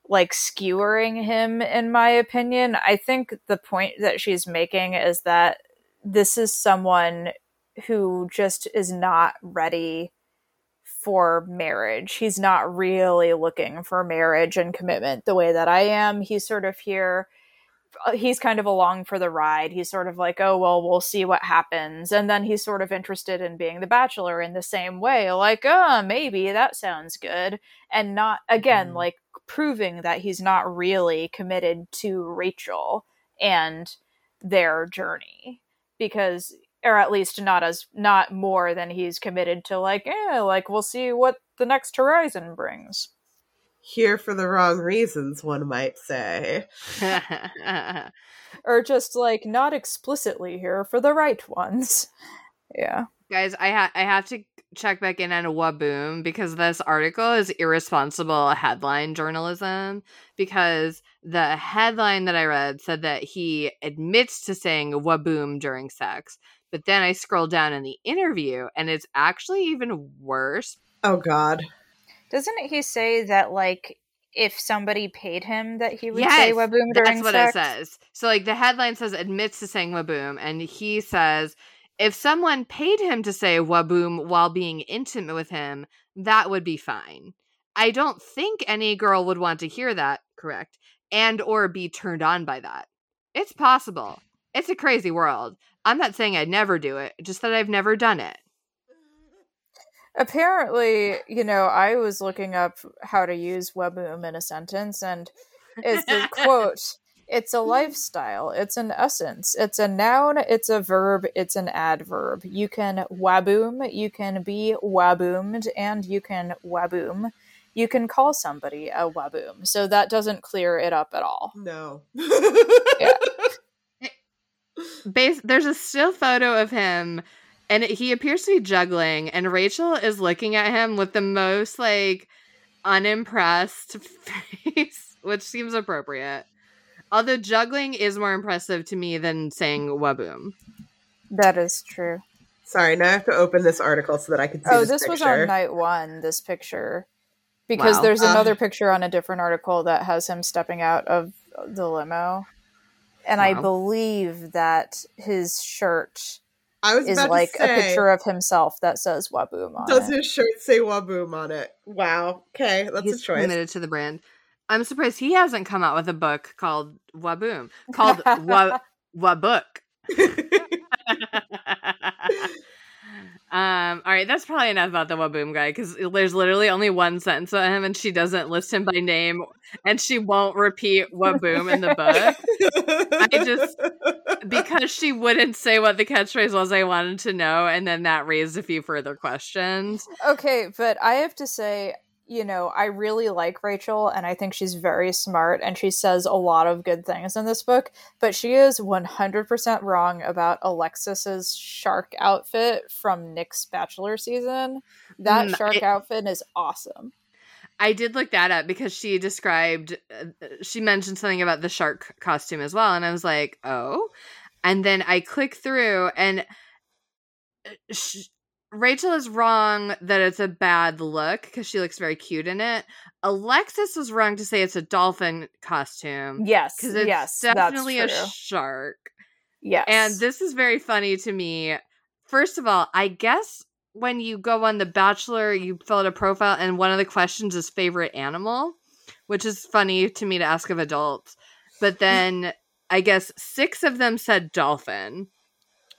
like skewering him, in my opinion. I think the point that she's making is that this is someone who just is not ready for marriage. He's not really looking for marriage and commitment the way that I am. He's sort of here he's kind of along for the ride. He's sort of like, "Oh, well, we'll see what happens." And then he's sort of interested in being the bachelor in the same way, like, "Uh, maybe that sounds good." And not again Mm. like proving that he's not really committed to Rachel and their journey because or at least not as not more than he's committed to like eh, like we'll see what the next horizon brings here for the wrong reasons one might say or just like not explicitly here for the right ones yeah Guys, I ha- I have to check back in on Waboom because this article is irresponsible headline journalism because the headline that I read said that he admits to saying Waboom during sex. But then I scrolled down in the interview and it's actually even worse. oh god doesn't he say that like if somebody paid him that he would Yes, say waboom during That's what sex it says. So like the headline says admits to saying Waboom and he says if someone paid him to say Waboom while being intimate with him, that would be fine. I don't think any girl would want to hear that, correct? And or be turned on by that. It's possible. It's a crazy world. I'm not saying I'd never do it, just that I've never done it. Apparently you know i was looking up how to use waboom in a sentence and is the quote it's a lifestyle. It's an essence. It's a noun. It's a verb. It's an adverb. You can waboom you can be waboomed and you can waboom you can call somebody a waboom so that doesn't clear it up at all. No. Yeah. Bas- there's a still photo of him and he appears to be juggling and rachel is looking at him with the most like unimpressed face which seems appropriate. Although juggling is more impressive to me than saying waboom. That is true. Sorry now i have to open this article so that i can see oh this, this was on night one this picture because Wow. there's Uh. another picture on a different article that has him stepping out of the limo. And i believe that his shirt i was is about like to a picture of himself that says waboom on does it. Does his shirt say waboom on it? Wow. Okay that's he's a choice. committed to the brand. I'm surprised he hasn't come out with a book called waboom called wa wabook Um, all right, that's probably enough about the Waboom guy because there's literally only one sentence on him, and she doesn't list him by name, and she won't repeat Waboom in the book. I just because she wouldn't say what the catchphrase was, I wanted to know, and then that raised a few further questions. Okay, but I have to say, you know, I really like Rachel and I think she's very smart and she says a lot of good things in this book, but she is 100% wrong about Alexis's shark outfit from Nick's bachelor season. That Mm, shark it- outfit is awesome. I did look that up because she described, uh, she mentioned something about the shark costume as well, and I was like, oh. And then I click through, and uh, sh- Rachel is wrong that it's a bad look because she looks very cute in it. Alexis was wrong to say it's a dolphin costume Yes, because it's yes, definitely a shark. yes. And this is very funny to me. First of all, I guess when you go on The Bachelor, you fill out a profile, and one of the questions is favorite animal, which is funny to me to ask of adults. But then I guess six of them said dolphin,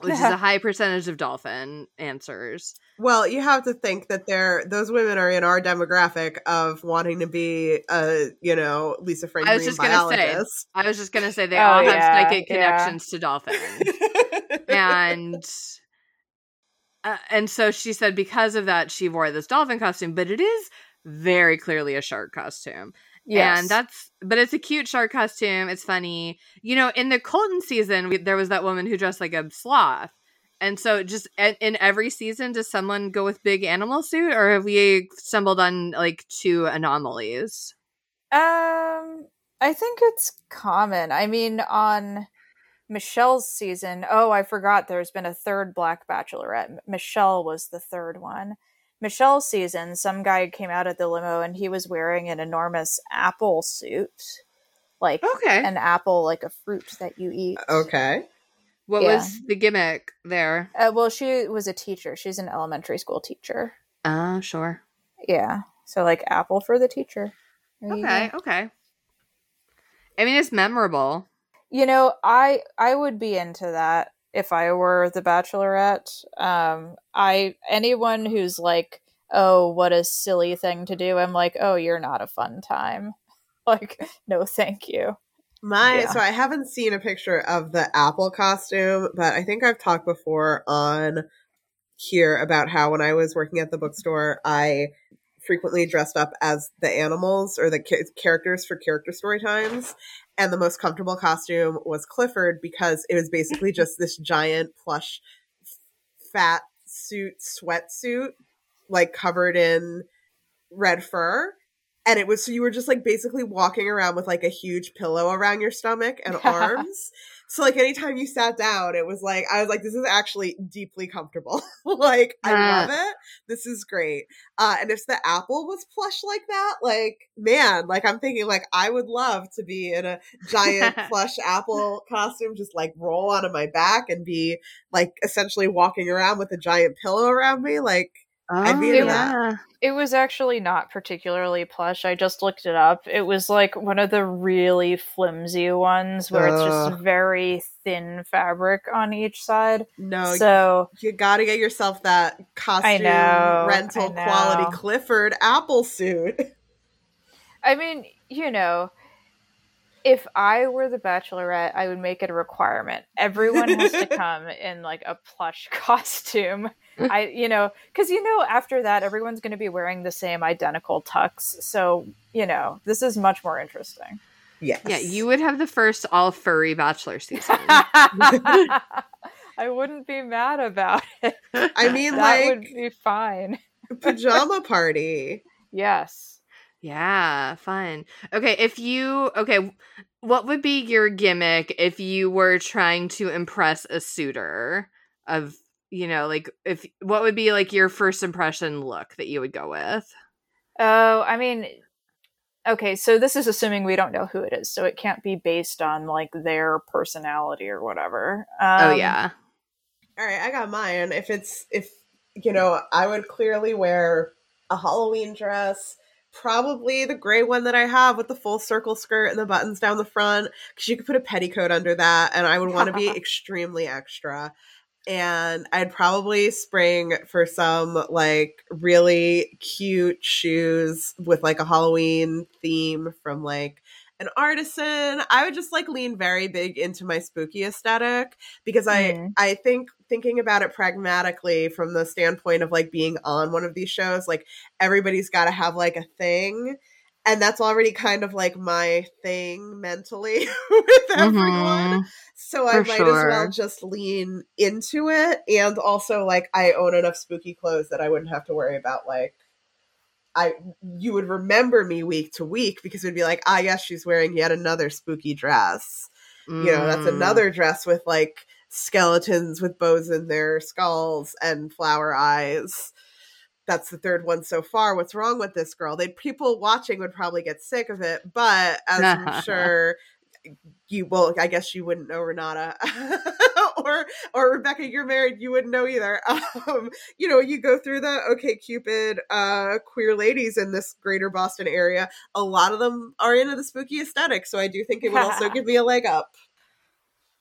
which is a high percentage of dolphin answers. Well, you have to think that they're those women are in our demographic of wanting to be a, you know, Lisa Frank I was Green just gonna say. I was just gonna say they Oh, all have yeah, psychic yeah. connections to dolphins. and uh, and so she said because of that she wore this dolphin costume but it is very clearly a shark costume yes. and that's but it's a cute shark costume it's funny you know in the colton season we, there was that woman who dressed like a sloth and so just in, in every season does someone go with big animal suit or have we stumbled on like two anomalies Um, I think it's common. I mean, on Michelle's season, oh, I forgot there's been a third Black Bachelorette. Michelle was the third one. Michelle's season, some guy came out of the limo and he was wearing an enormous apple suit. Like okay an apple, like a fruit that you eat. okay. what yeah. was the gimmick there Uh, well, she was a teacher. She's an elementary school teacher. oh sure Yeah. So, like, apple for the teacher. There. Okay, okay. I mean, it's memorable. You know, I I would be into that if I were the Bachelorette. Um, I anyone who's like, "Oh, what a silly thing to do," I'm like, "Oh, you're not a fun time." Like, no, thank you. My Yeah. so I haven't seen a picture of the apple costume, but I think I've talked before on here about how when I was working at the bookstore, I frequently dressed up as the animals or the ca- characters for character story times. And the most comfortable costume was Clifford because it was basically just this giant plush fat suit sweatsuit like covered in red fur and it was so you were just like basically walking around with like a huge pillow around your stomach and arms. So like anytime you sat down it was like i was like this is actually deeply comfortable. Like i love it. This is great. Uh and if the apple was plush like that like man like i'm thinking like i would love to be in a giant plush apple costume just like roll onto my back and be like essentially walking around with a giant pillow around me like I'd be into that. It was actually not particularly plush. I just looked it up. It was like one of the really flimsy ones where it's just very thin fabric on each side. no so you gotta get yourself that costume know, rental I quality. Clifford apple suit. I mean, you know, if I were the bachelorette, I would make it a requirement. Everyone has to come in like a plush costume. Mm. I, you know, because you know, after that, everyone's going to be wearing the same identical tux. So, you know, this is much more interesting. Yes. Yeah, you would have the first all furry bachelor season. I wouldn't be mad about it. I mean, that like would be fine. pajama party. Yes. Yeah, fun. Okay, if you okay, what would be your gimmick if you were trying to impress a suitor of you know, like if what would be like your first impression look that you would go with? Oh, I mean, okay, so this is assuming we don't know who it is, so it can't be based on like their personality or whatever. Um, oh yeah. All right, I got mine. If it's if you know, I would clearly wear a Halloween dress, probably the gray one that I have with the full circle skirt and the buttons down the front, because you could put a petticoat under that, and I would want to be extremely extra. and I'd probably spring for some like really cute shoes with like a Halloween theme from like an artisan. I would just like lean very big into my spooky aesthetic because I Mm. I think thinking about it pragmatically from the standpoint of like being on one of these shows, like everybody's got to have like a thing. And that's already kind of like my thing mentally with everyone. Mhm. So I For might as well just lean into it. And also, like, I own enough spooky clothes that I wouldn't have to worry about, like, I you would remember me week to week because it would be like, ah, yes, she's wearing yet another spooky dress. You know, that's Mm. another dress with like skeletons with bows in their skulls and flower eyes. That's the third one so far. What's wrong with this girl? They people watching would probably get sick of it, but as I'm sure you well, I guess you wouldn't know Renata or or Rebecca, you're married, you wouldn't know either. Um, you know, you go through the OkCupid uh queer ladies in this greater Boston area, a lot of them are into the spooky aesthetic, so I do think it would also give me a leg up.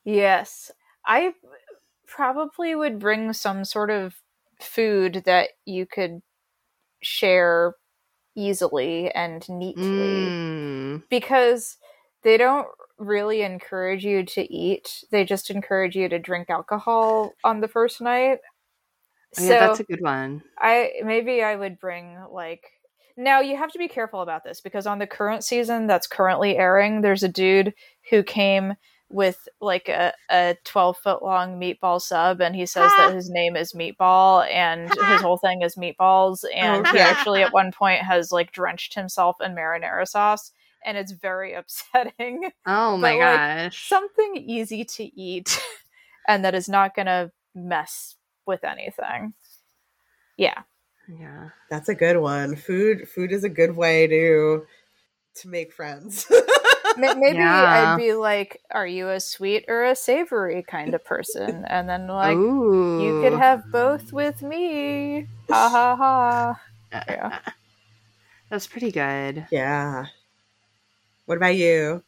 Yes. I probably would bring some sort of food that you could share easily and neatly Mm. because they don't really encourage you to eat. They just encourage you to drink alcohol on the first night. Oh, yeah, that's a good one. I maybe I would bring like now you have to be careful about this because on the current season that's currently airing, there's a dude who came with like a, a 12 foot long meatball sub and he says that his name is meatball and his whole thing is meatballs oh, and he actually at one point has like drenched himself in marinara sauce and it's very upsetting Oh my But, like, gosh. something easy to eat and that is not gonna mess with anything yeah yeah. That's a good one. Food food is a good way to to make friends. Ma- Maybe Yeah. I'd be like, "Are you a sweet or a savory kind of person?" And then like, Ooh. you could have both with me. Ha ha ha. Yeah. That's pretty good. yeah. What about you?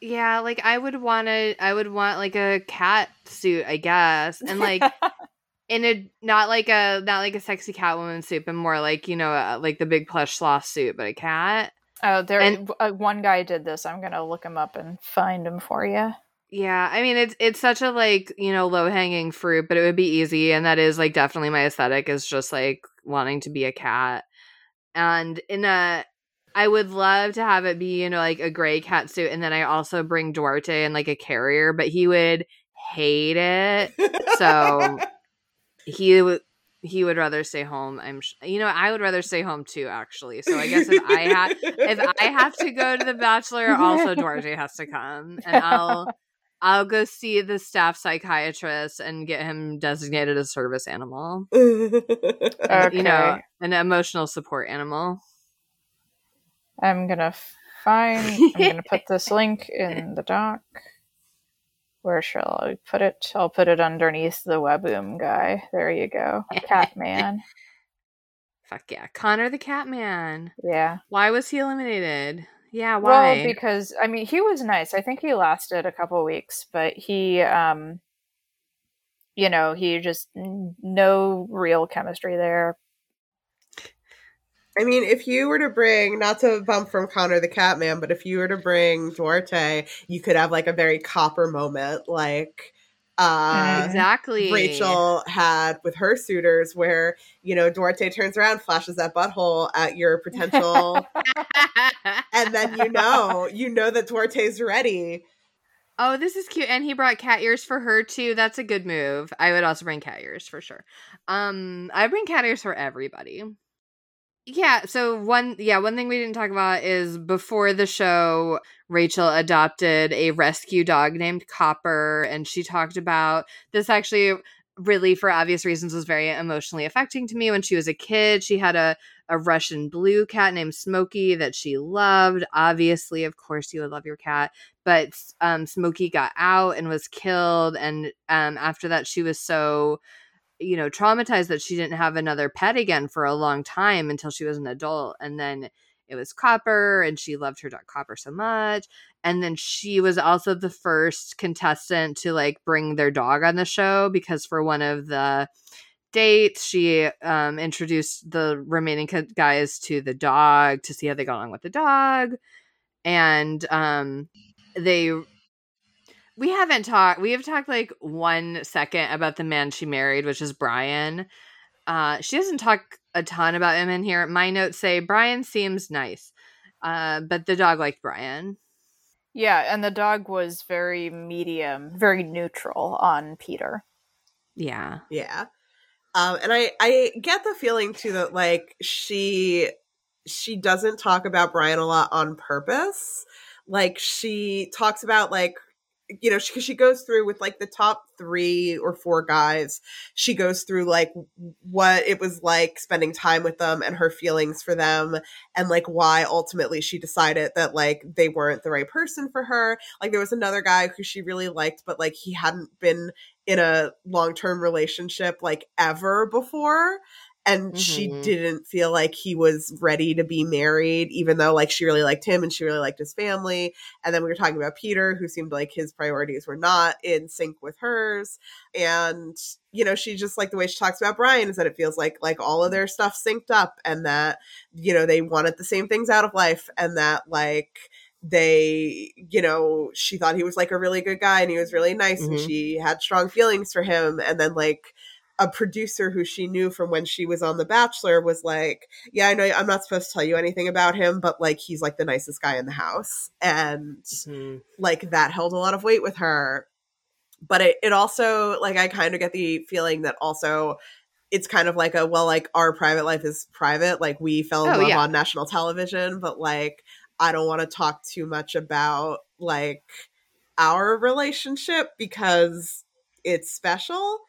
Yeah, like I would want to I would want like a cat suit, I guess. And like in a not like a not like a sexy Catwoman suit, but more like, you know, uh, like the big plush sloth suit, but a cat. Oh, there. And- uh, one guy did this. I'm gonna look him up and find him for you. Yeah, I mean it's it's such a like, you know, low-hanging fruit, but it would be easy and that is like definitely my aesthetic is just like wanting to be a cat. And in a I would love to have it be, you know, like a gray cat suit and then I also bring Duarte in like a carrier, but he would hate it. So he would he would rather stay home. I'm sh- you know, I would rather stay home too actually. So I guess if I have, if I have to go to the bachelor, also Duarte has to come and I'll I'll go see the staff psychiatrist and get him designated a service animal. Okay. You know, an emotional support animal. I'm gonna find. I'm gonna put this link in the doc. Where shall I put it? I'll put it underneath the Waboom guy. There you go, Catman. Fuck yeah. Connor the Catman. Yeah. Why was he eliminated? Yeah, why? Well, because I mean, he was nice. I think he lasted a couple weeks, but he, um, you know, he just n- no real chemistry there. I mean, if you were to bring, not to bump from Connor the Catman, but if you were to bring Duarte, you could have like a very copper moment, like uh, exactly. Rachel had with her suitors, where you know Duarte turns around, flashes that butthole at your potential, and then you know, you know that Duarte's ready. oh, this is cute. And he brought cat ears for her too. That's a good move. I would also bring cat ears for sure. Um, I bring cat ears for everybody. Yeah, so one yeah, one thing we didn't talk about is before the show, Rachel adopted a rescue dog named Copper and she talked about this actually really for obvious reasons was very emotionally affecting to me when she was a kid. She had a a Russian blue cat named Smokey that she loved. Obviously, of course you would love your cat, but um Smokey got out and was killed and um after that she was so you know traumatized that she didn't have another pet again for a long time until she was an adult and then it was Copper and she loved her dog Copper so much. And then she was also the first contestant to like bring their dog on the show because for one of the dates she um, introduced the remaining guys to the dog to see how they got along with the dog. And um, they we haven't talked we have talked like one second about the man she married which is bryan. Uh she doesn't talk a ton about him in here. My notes say bryan seems nice uh but the dog liked bryan. Yeah and the dog was very medium very neutral on peter. Yeah. Yeah. Um and i i get the feeling too that like she she doesn't talk about bryan a lot on purpose. Like she talks about like you know, she, she, goes through with like the top three or four guys. She goes through like what it was like spending time with them and her feelings for them, and like why ultimately she decided that like they weren't the right person for her. Like there was another guy who she really liked, but like he hadn't been in a long term relationship like ever before and mm-hmm. she didn't feel like he was ready to be married even though like she really liked him and she really liked his family and then we were talking about peter who seemed like his priorities were not in sync with hers and you know she just like the way she talks about bryan is that it feels like like all of their stuff synced up and that you know they wanted the same things out of life and that like they you know she thought he was like a really good guy and he was really nice mm-hmm. and she had strong feelings for him and then like a producer who she knew from when she was on The Bachelor was like, Yeah, I know I'm not supposed to tell you anything about him, but like he's like the nicest guy in the house. And mm-hmm. like that held a lot of weight with her. But it, it also, like, I kind of get the feeling that also it's kind of like a, well, like our private life is private. Like we fell in oh, love yeah. on national television, but like I don't want to talk too much about like our relationship because it's special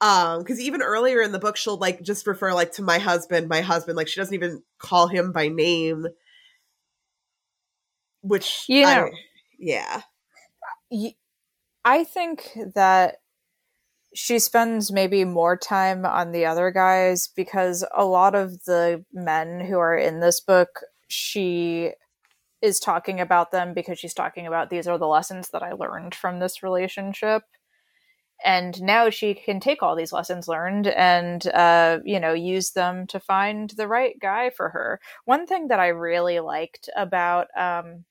um because even earlier in the book she'll like just refer like to my husband my husband like she doesn't even call him by name. Which you know I, yeah i think that she spends maybe more time on the other guys because a lot of the men who are in this book she is talking about them because she's talking about these are the lessons that i learned from this relationship and now she can take all these lessons learned and uh, you know use them to find the right guy for her. One thing that i really liked about um,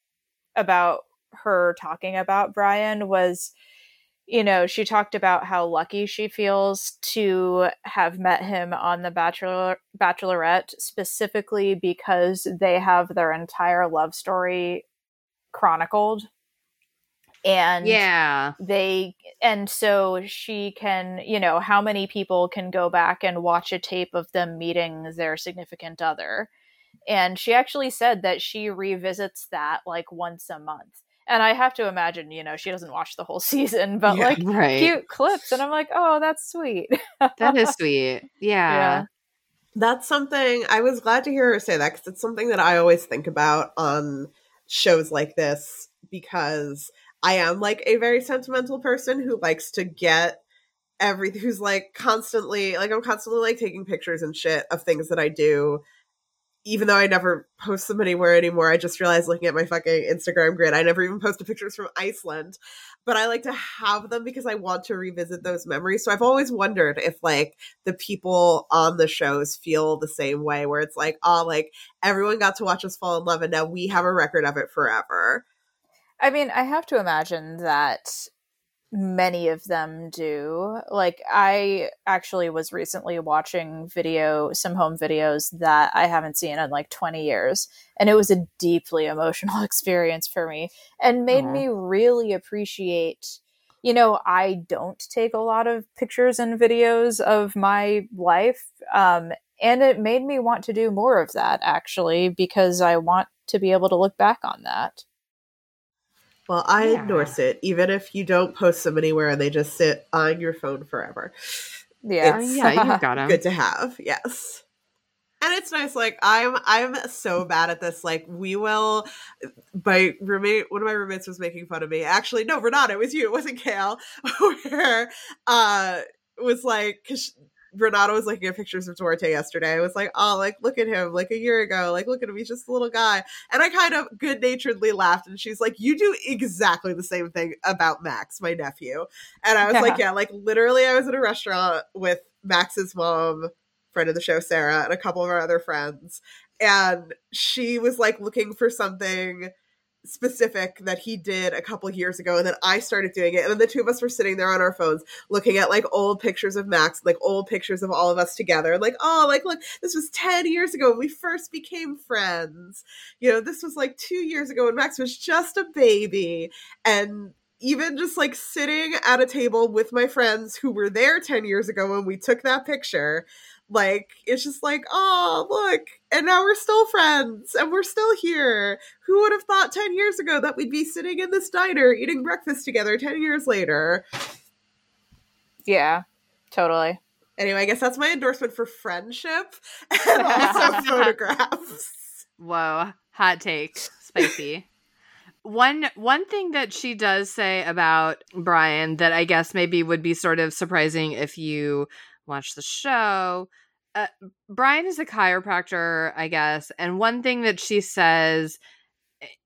about her talking about bryan was you know she talked about how lucky she feels to have met him on the bachelor bachelorette specifically because they have their entire love story chronicled and yeah. they and so she can you know how many people can go back and watch a tape of them meeting their significant other. And she actually said that she revisits that like once a month. And i have to imagine you know she doesn't watch the whole season but yeah, like right. cute clips and i'm like oh that's sweet. That is sweet. Yeah. yeah. That's something i was glad to hear her say that because it's something that i always think about on shows like this because I am like a very sentimental person who likes to get everything who's like constantly like I'm constantly like taking pictures and shit of things that I do. Even though I never post them anywhere anymore, I just realized looking at my fucking Instagram grid, I never even posted pictures from Iceland. But I like to have them because I want to revisit those memories. So I've always wondered if like the people on the shows feel the same way, where it's like, oh, like everyone got to watch us fall in love and now we have a record of it forever. I mean, I have to imagine that many of them do. Like, I actually was recently watching video, some home videos that I haven't seen in like 20 years. And it was a deeply emotional experience for me and made me really appreciate. You know, I don't take a lot of pictures and videos of my life. Um, and it made me want to do more of that actually because I want to be able to look back on that. Well, I yeah. endorse it, even if you don't post them anywhere and they just sit on your phone forever. Yeah, it's yeah, you've got them. Good to have, yes. And it's nice. Like I'm, I'm so bad at this. Like we will. My roommate, one of my roommates was making fun of me. Actually, no, Renata, it was you. It wasn't Kale. Where uh, was like, cause Renata was looking at pictures of Duarte yesterday. I was like, oh, like look at him, like a year ago, like look at him, he's just a little guy. And I kind of good naturedly laughed, and she's like, you do exactly the same thing about Max, my nephew. And I was yeah. like, yeah, like literally, I was at a restaurant with Max's mom, friend of the show, Sarah, and a couple of our other friends, and she was like looking for something specific that he did a couple years ago and then I started doing it and then the two of us were sitting there on our phones looking at like old pictures of Max like old pictures of all of us together like oh like look this was 10 years ago when we first became friends. You know this was like 2 years ago when Max was just a baby and even just like sitting at a table with my friends who were there 10 years ago when we took that picture like it's just like oh look and now we're still friends and we're still here. Who would have thought 10 years ago that we'd be sitting in this diner eating breakfast together 10 years later? Yeah totally. Anyway i guess that's my endorsement for friendship and also photographs. Whoa hot take spicy. One one thing that she does say about Bryan that I guess maybe would be sort of surprising if you watch the show. Uh, Bryan is a chiropractor, I guess, and one thing that she says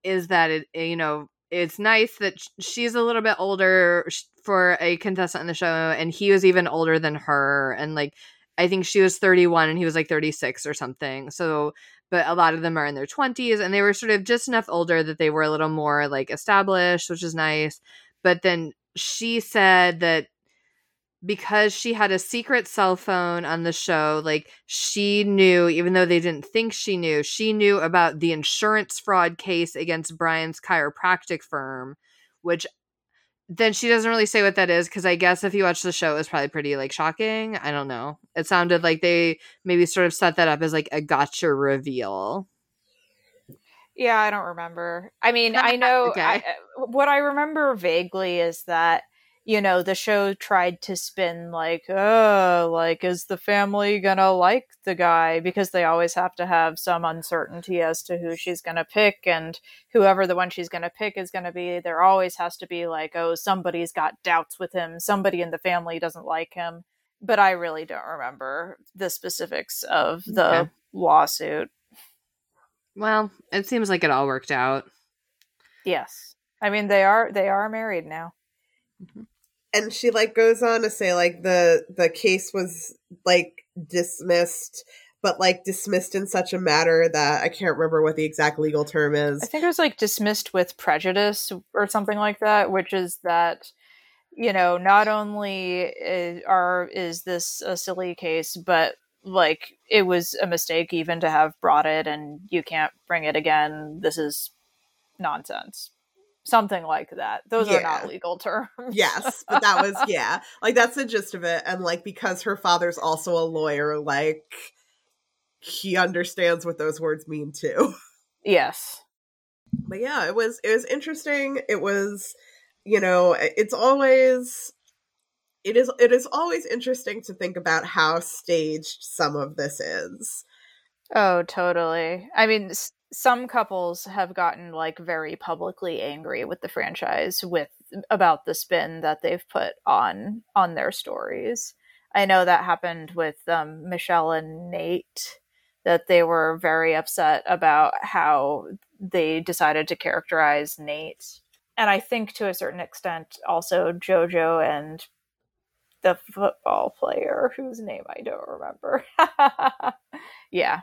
is that it, you know, it's nice that she's a little bit older for a contestant in the show, and he was even older than her, and like I think she was 31 and he was like 36 or something. So, but a lot of them are in their 20s, and they were sort of just enough older that they were a little more like established, which is nice. But then she said that because she had a secret cell phone on the show like she knew even though they didn't think she knew she knew about the insurance fraud case against Bryan's chiropractic firm which then she doesn't really say what that is because I guess if you watch the show, it was probably pretty like shocking. I don't know. It sounded like they maybe sort of set that up as like a gotcha reveal. Yeah, I don't remember. I mean, I know okay. I, what I remember vaguely is that you know, the show tried to spin like, oh, like, is the family gonna like the guy? Because they always have to have some uncertainty as to who she's gonna pick, and whoever the one she's gonna pick is gonna be, there always has to be like, oh, somebody's got doubts with him, somebody in the family doesn't like him. But I really don't remember the specifics of the okay. lawsuit. Well, it seems like it all worked out. Yes. I mean they are they are married now. Mm-hmm and she like goes on to say like the the case was like dismissed but like dismissed in such a matter that I can't remember what the exact legal term is. I think it was like dismissed with prejudice or something like that, which is that you know not only is, are is this a silly case, but like it was a mistake even to have brought it, and you can't bring it again. This is nonsense something like that. Those yeah. are not legal terms. yes, but that was yeah, like that's the gist of it. And like because her father's also a lawyer, like he understands what those words mean too. Yes. But yeah, it was it was interesting. It was, you know, it's always it is it is always interesting to think about how staged some of this is. Oh, totally. I mean, some couples have gotten like very publicly angry with the franchise with about the spin that they've put on on their stories. I know that happened with um, Michelle and Nate that they were very upset about how they decided to characterize Nate. And I think to a certain extent also Jojo and the football player whose name I don't remember. yeah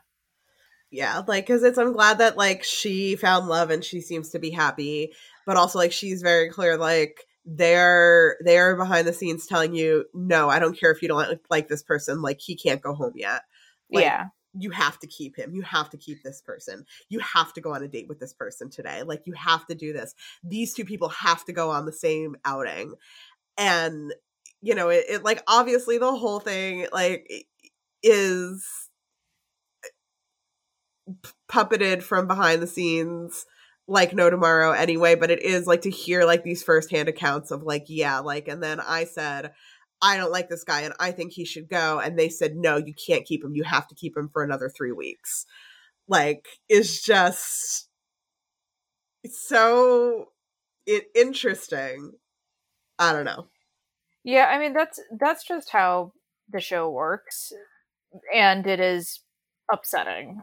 yeah like because it's i'm glad that like she found love and she seems to be happy but also like she's very clear like they're they're behind the scenes telling you no i don't care if you don't like, like this person like he can't go home yet. Like, yeah. you have to keep him. You have to keep this person. You have to go on a date with this person today. Like you have to do this. These two people have to go on the same outing. And you know it, it like obviously the whole thing like is puppeted from behind the scenes like no tomorrow anyway but it is like to hear like these firsthand accounts of like yeah like and then i said i don't like this guy and i think he should go and they said no you can't keep him. You have to keep him for another three weeks. Like is just so it interesting. I don't know. Yeah i mean that's that's just how the show works and it is upsetting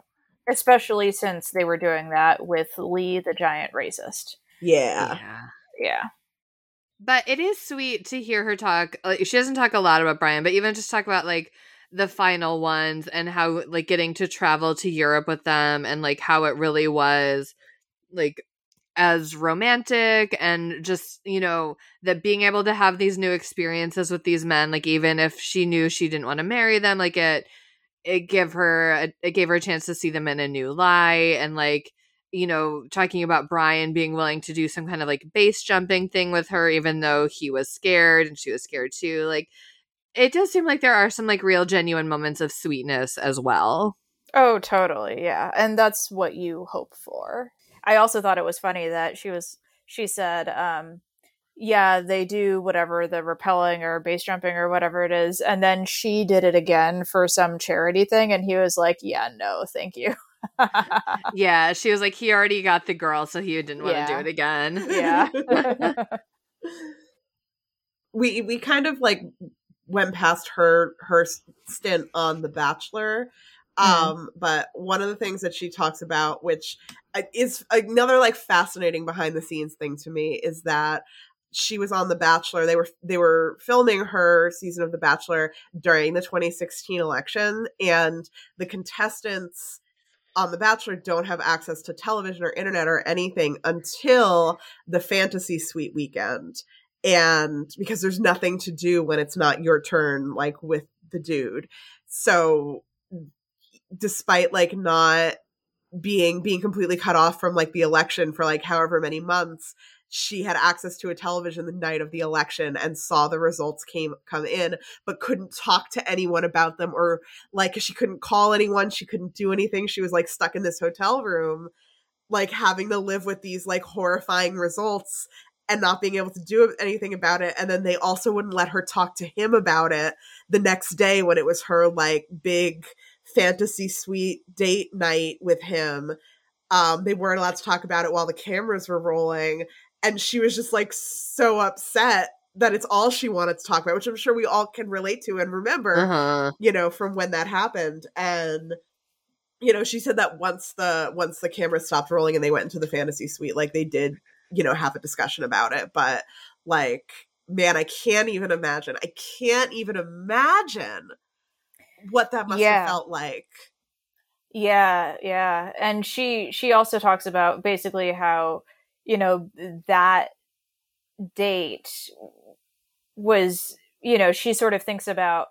especially since they were doing that with lee the giant racist Yeah. yeah. yeah But it is sweet to hear her talk. Like, she doesn't talk a lot about Bryan, but even just talk about like the final ones and how like getting to travel to Europe with them and like how it really was like as romantic and just you know that being able to have these new experiences with these men like even if she knew she didn't want to marry them like it it gave her a, it gave her a chance to see them in a new light and like you know talking about Bryan being willing to do some kind of like base jumping thing with her even though he was scared and she was scared too like it does seem like there are some like real genuine moments of sweetness as well Oh, totally. Yeah. And that's what you hope for. I also thought it was funny that she was, she said, um, yeah, they do whatever the rappelling or base jumping or whatever it is. And then she did it again for some charity thing. And he was like, yeah, no, thank you. yeah she was like he already got the girl so he didn't want to Yeah. do it again yeah. we we kind of like went past her her stint on The Bachelor. Um, but one of the things that she talks about, which uh, is another like fascinating behind the scenes thing to me, is that she was on The Bachelor. They were they were filming her season of The Bachelor during the 2016 election, and the contestants on The Bachelor don't have access to television or internet or anything until the fantasy suite weekend and because there's nothing to do when it's not your turn like with the dude so despite like not being being completely cut off from like the election for like however many months she had access to a television the night of the election and saw the results came come in but couldn't talk to anyone about them or like she couldn't call anyone she couldn't do anything she was like stuck in this hotel room like having to live with these like horrifying results and not being able to do anything about it. And then they also wouldn't let her talk to him about it the next day when it was her like big fantasy suite date night with him. Um, they weren't allowed to talk about it while the cameras were rolling. And she was just like so upset that it's all she wanted to talk about, which I'm sure we all can relate to and remember, uh-huh you know, from when that happened. And you know, she said that once the once the camera stopped rolling and they went into the fantasy suite, like they did you know have a discussion about it but like man i can't even imagine i can't even imagine what that must Yeah. have felt like Yeah, yeah. And she she also talks about basically how, you know, that date was, you know, she sort of thinks about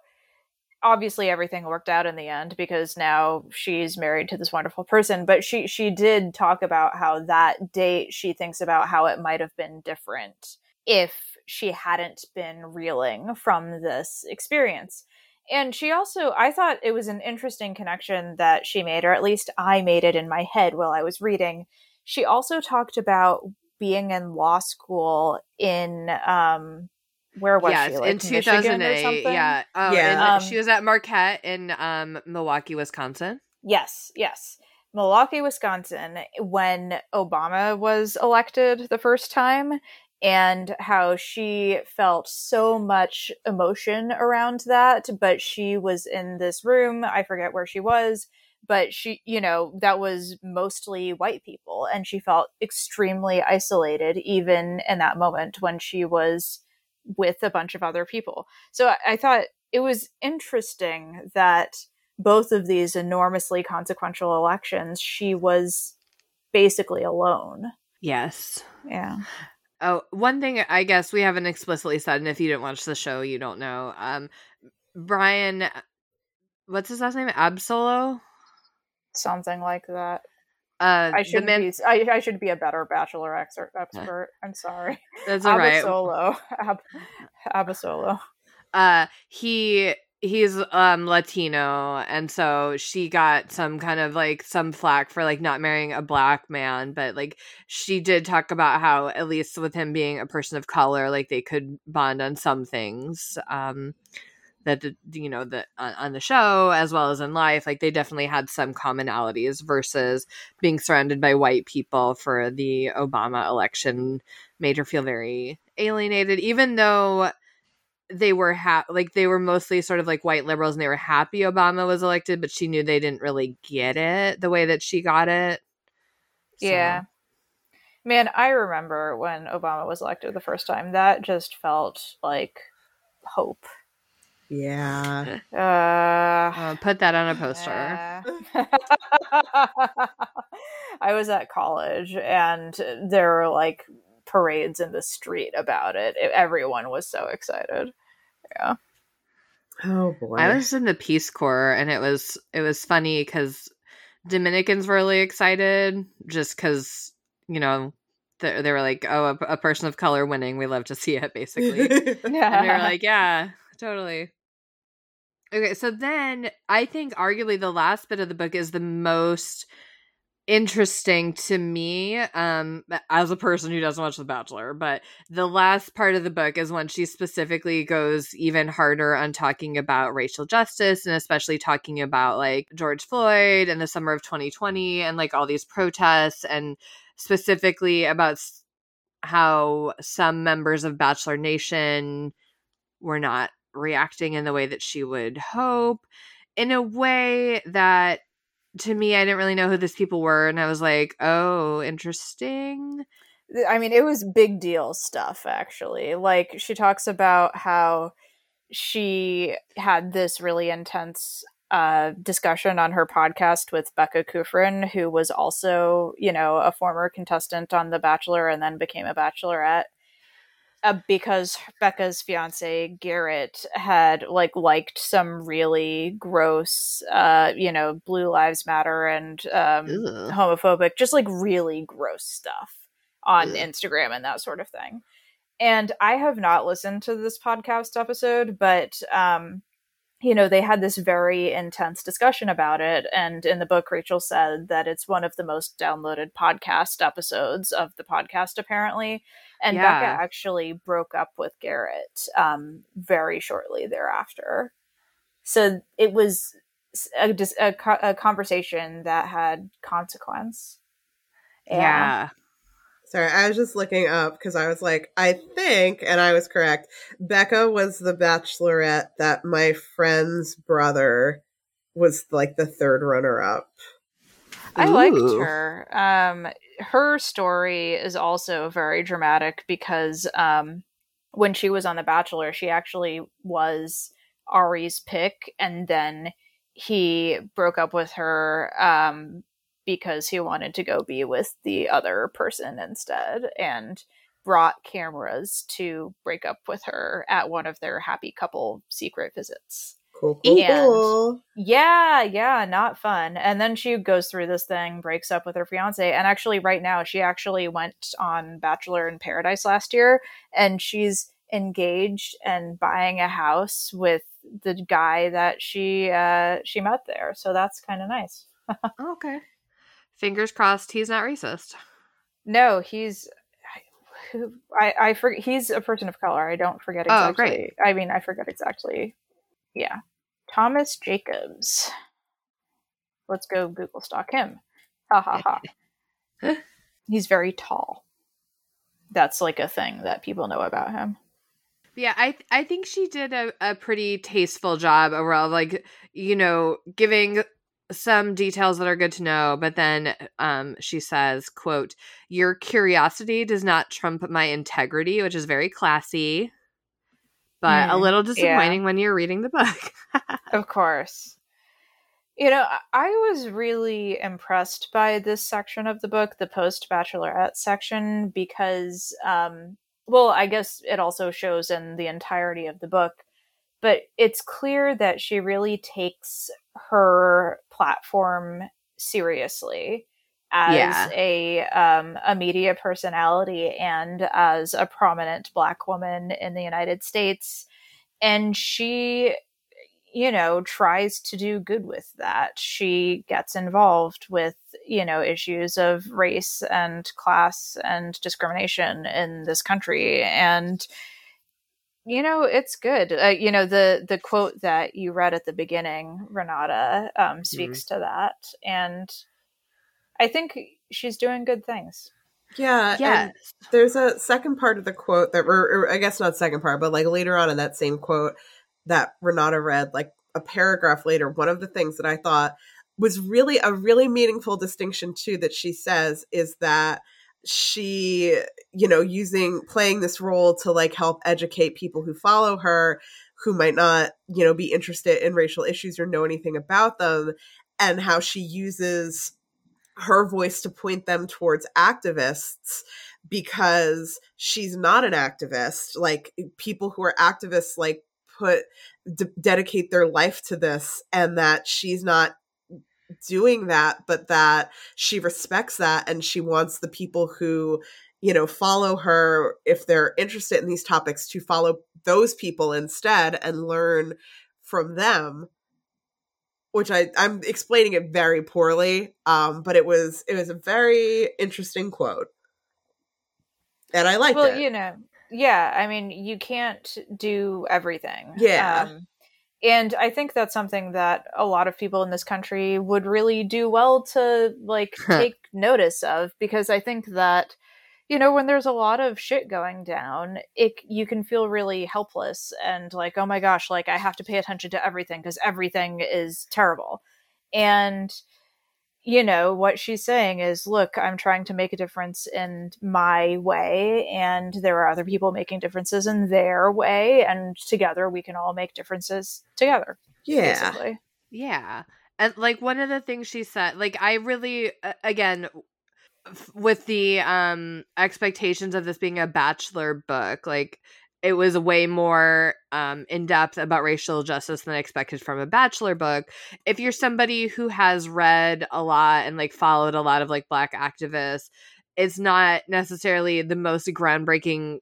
obviously everything worked out in the end because now she's married to this wonderful person, but she she did talk about how that date she thinks about how it might have been different if she hadn't been reeling from this experience. And she also i thought it was an interesting connection that she made or at least i made it in my head while i was reading she also talked about being in law school in um where was yes she like in Michigan or 2008 something? yeah oh, Yeah. Um, she was at marquette in um milwaukee wisconsin yes yes milwaukee wisconsin when obama was elected the first time and how she felt so much emotion around that but she was in this room i forget where she was but she you know that was mostly white people and she felt extremely isolated even in that moment when she was with a bunch of other people so i, I thought it was interesting that both of these enormously consequential elections she was basically alone yes yeah Oh, one thing I guess we haven't explicitly said, and if you didn't watch the show, you don't know. Um, Bryan, what's his last name? Absolo. Something like that. Uh, i should man- be I, I should be a better bachelor expert expert. I'm sorry. That's all right. abasolo Ab- abasolo uh he he's um latino and so she got some kind of like some flack for like not marrying a black man but like she did talk about how at least with him being a person of color like they could bond on some things um that the- you know that on, on the show as well as in life like they definitely had some commonalities versus being surrounded by white people for the obama election made her feel very alienated even though they were ha- like they were mostly sort of like white liberals and they were happy Obama was elected, but she knew they didn't really get it the way that she got it. So. Yeah. Man, I remember when Obama was elected the first time. That just felt like hope. Yeah. Uh, uh, put that on a poster. I was at college and there were like parades in the street about it. it. Everyone was so excited. Yeah. Oh boy. I was in the Peace Corps and it was it was funny cuz Dominicans were really excited just cuz you know they, they were like, "Oh, a, a, person of color winning. We love to see it." Basically, yeah. And they were like, "Yeah, totally." Okay, so then I think arguably the last bit of the book is the most interesting to me um as a person who doesn't watch the bachelor but the last part of the book is when she specifically goes even harder on talking about racial justice and especially talking about like George Floyd and the summer of 2020 and like all these protests and specifically about how some members of Bachelor Nation were not reacting in the way that she would hope in a way that to me I didn't really know who these people were and I was like, "Oh, interesting." I mean, it was big deal stuff actually. Like she talks about how she had this really intense uh, discussion on her podcast with Becca Kufrin, who was also, you know, a former contestant on The Bachelor and then became a bachelorette. Uh, because Becca's fiance Garrett had like liked some really gross, uh, you know, Blue Lives Matter and um, homophobic, just like really gross stuff on. Instagram and that sort of thing. And I have not listened to this podcast episode, but um, you know, they had this very intense discussion about it. And in the book, Rachel said that it's one of the most downloaded podcast episodes of the podcast, apparently. And yeah. Becca actually broke up with Garrett um, very shortly thereafter. So it was a, a, a conversation that had consequence. yeah. yeah. Sorry, I was just looking up because I was like, I think, and I was correct. Becca was the bachelorette that my friend's brother was like the third runner up. I liked her. Um, her story is also very dramatic because um, when she was on The Bachelor, she actually was Ari's pick, and then he broke up with her um, because he wanted to go be with the other person instead and brought cameras to break up with her at one of their happy couple secret visits. Cool, cool, cool. Yeah, yeah, not fun. And then she goes through this thing, breaks up with her fiance, and actually, right now, she actually went on Bachelor in Paradise last year, and she's engaged and buying a house with the guy that she uh, she met there. So that's kind of nice. okay fingers crossed he's not racist. No, he's I I forget he's a person of color. I don't forget exactly. Oh, great. I mean, I forget exactly. Yeah. Thomas Jacobs. Let's go Google stalk him. Ha ha ha. he's very tall. That's like a thing that people know about him. Yeah, I I think she did a, a pretty tasteful job overall, like you know, giving some details that are good to know but then um, she says quote your curiosity does not trump my integrity which is very classy but mm, a little disappointing yeah. when you're reading the book. Of course. You know i was really impressed by this section of the book the post bachelorette section because um, well i guess it also shows in the entirety of the book but it's clear that she really takes her platform seriously as yeah. a um, a media personality and as a prominent black woman in the United States and she you know tries to do good with that she gets involved with you know issues of race and class and discrimination in this country and you know it's good uh, you know the the quote that you read at the beginning renata um, mm-hmm. speaks mm-hmm. to that and i think she's doing good things Yeah. Yes. There's a second part of the quote that, or, or I guess not second part, but like later on in that same quote that Renata read, like a paragraph later, one of the things that I thought was really a really meaningful distinction too that she says is that she you know using playing this role to like help educate people who follow her who might not you know be interested in racial issues or know anything about them and how she uses her voice to point them towards activists because she's not an activist. Like people who are activists like put d- dedicate their life to this and that she's not doing that but that she respects that and she wants the people who you know follow her if they're interested in these topics to follow those people instead and learn from them which I, I'm explaining it very poorly, um, but it was it was a very interesting quote, and I liked well, it. you know, yeah. I mean, you can't do everything. Yeah. Um, and I think that's something that a lot of people in this country would really do well to like take notice of because I think that you know when there's a lot of shit going down it you can feel really helpless and like oh my gosh like i have to pay attention to everything because everything is terrible and you know what she's saying is look i'm trying to make a difference in my way and there are other people making differences in their way and together we can all make differences together yeah basically. Yeah. And like one of the things she said, like I really again with the um expectations of this being a bachelor book, like it was way more um in depth about racial justice than I expected from a bachelor book. If you're somebody who has read a lot and like followed a lot of like black activists, it's not necessarily the most groundbreaking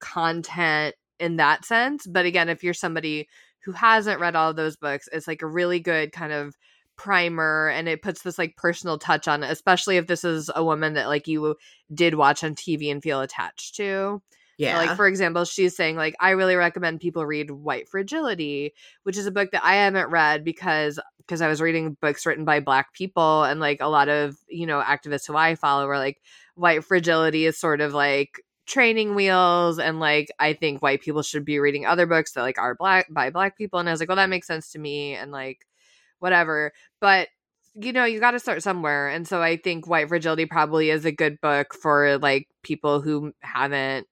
content in that sense, but again, if you're somebody who hasn't read all of those books, it's like a really good kind of primer and it puts this like personal touch on it, especially if this is a woman that like you did watch on TV and feel attached to. yeah Like for example, she's saying like I really recommend people read White Fragility, which is a book that I haven't read because because I was reading books written by black people and like a lot of, you know, activists who I follow are like White Fragility is sort of like training wheels and like I think white people should be reading other books that like are black by black people and I was like, well that makes sense to me and like whatever. But you know, you got to start somewhere. And so I think White Fragility probably is a good book for like people who haven't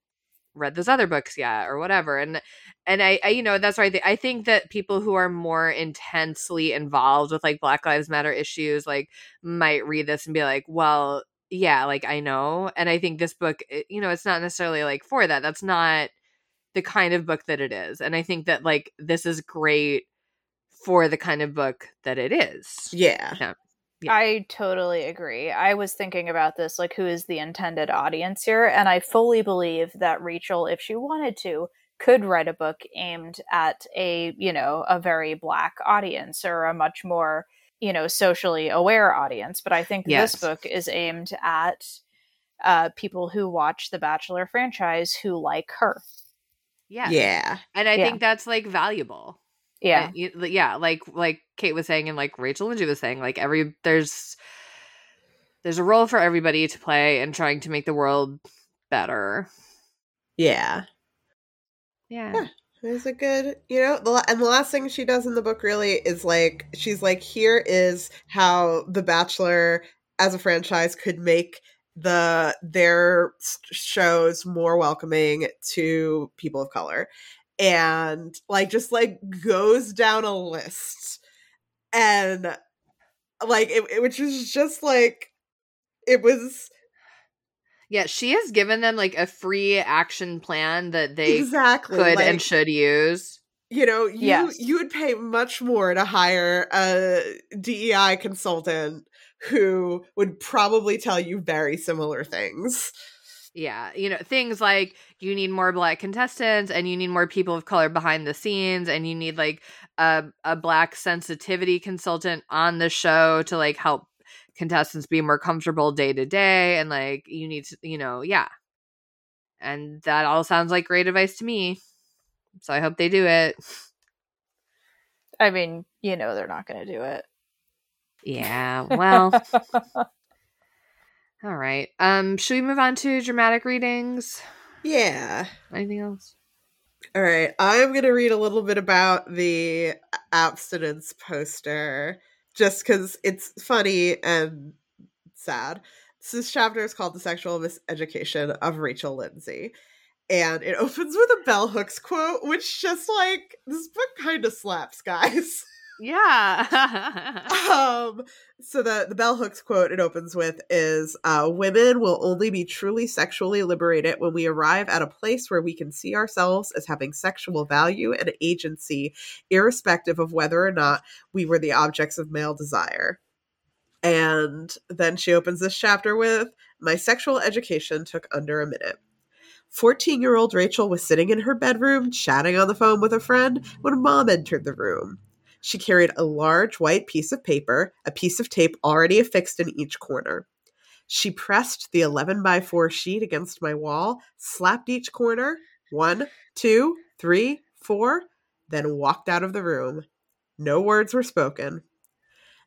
read those other books yet or whatever. And and I, I you know, that's right. I think that people who are more intensely involved with like Black Lives Matter issues like might read this and be like, well, yeah, like I know. And I think this book, eh, you know, it's not necessarily like for that. That's not the kind of book that it is. And I think that like this is great for the kind of book that it is. yeah Yeah. I totally agree. I was thinking about this, like, who is the intended audience here? And I fully believe that Rachel, if she wanted to, could write a book aimed at a, you know, a very black audience or a much more, you know, socially aware audience. But I think Yes. this book is aimed at uh, people who watch the Bachelor franchise who like her. Yeah. yeah And I Yeah. think that's like valuable. Yeah. And yeah, like like Kate was saying and like Rachel Lindsay was saying, like every there's there's a role for everybody to play in trying to make the world better. yeah Yeah. Yeah. It's a good, you know, the, and the last thing she does in the book really is like, she's like, here is how The Bachelor as a franchise could make the their shows more welcoming to people of color and like just like goes down a list and like it, it which is just like it was Yeah, she has given them like a free action plan that they exactly could like, and should use. you know you Yes. you would pay much more to hire a DEI consultant who would probably tell you very similar things. Yeah, you know, things like you need more black contestants and you need more people of color behind the scenes and you need like a a black sensitivity consultant on the show to like help contestants be more comfortable day to day and like you need to, you know, yeah. And that all sounds like great advice to me. So I hope they do it. I mean, you know, they're not going to do it. Yeah, well, All right. Um, should we move on to dramatic readings? Yeah. Anything else? All right. I'm going to read a little bit about the abstinence poster just because it's funny and sad. This chapter is called The Sexual Miseducation of Rachel Lindsay. And it opens with a bell hooks quote, which just like this book kind of slaps, guys. Yeah. um so the the bell hooks quote it opens with is uh women will only be truly sexually liberated when we arrive at a place where we can see ourselves as having sexual value and agency irrespective of whether or not we were the objects of male desire and then she opens this chapter with my sexual education took under a minute 14 year old Rachel was sitting in her bedroom chatting on the phone with a friend when mom entered the room. She carried a large white piece of paper, a piece of tape already affixed in each corner. She pressed the 11 by 4 sheet against my wall, slapped each corner, one, two, three, four, then walked out of the room. No words were spoken.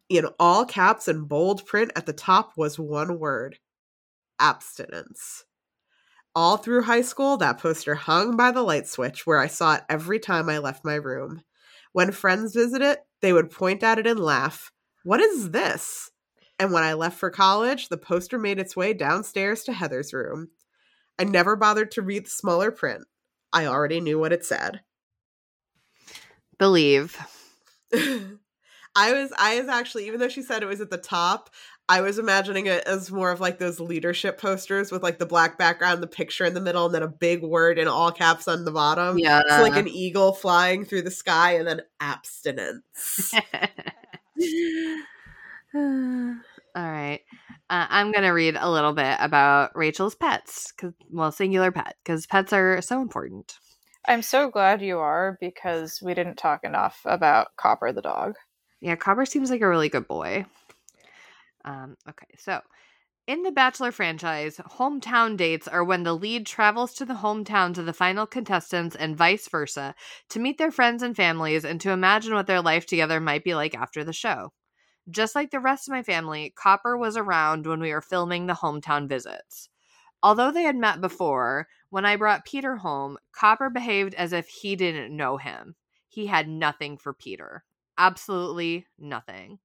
In all caps and bold print at the top was one word abstinence. All through high school, that poster hung by the light switch where I saw it every time I left my room. When friends visited, they would point at it and laugh. What is this? And when I left for college, the poster made its way downstairs to Heather's room. I never bothered to read the smaller print. I already knew what it said. Believe. I was I was actually even though she said it was at the top, I was imagining it as more of like those leadership posters with like the black background, the picture in the middle, and then a big word in all caps on the bottom. Yeah. So like an eagle flying through the sky and then abstinence. All right. Uh, I'm going to read a little bit about Rachel's pets, cause, well, singular pet, because pets are so important. I'm so glad you are because we didn't talk enough about Copper the dog. Yeah, Copper seems like a really good boy. Um, okay, so in the Bachelor franchise, hometown dates are when the lead travels to the hometowns of the final contestants and vice versa to meet their friends and families and to imagine what their life together might be like after the show. Just like the rest of my family, Copper was around when we were filming the hometown visits. Although they had met before, when I brought Peter home, Copper behaved as if he didn't know him. He had nothing for Peter. Absolutely nothing.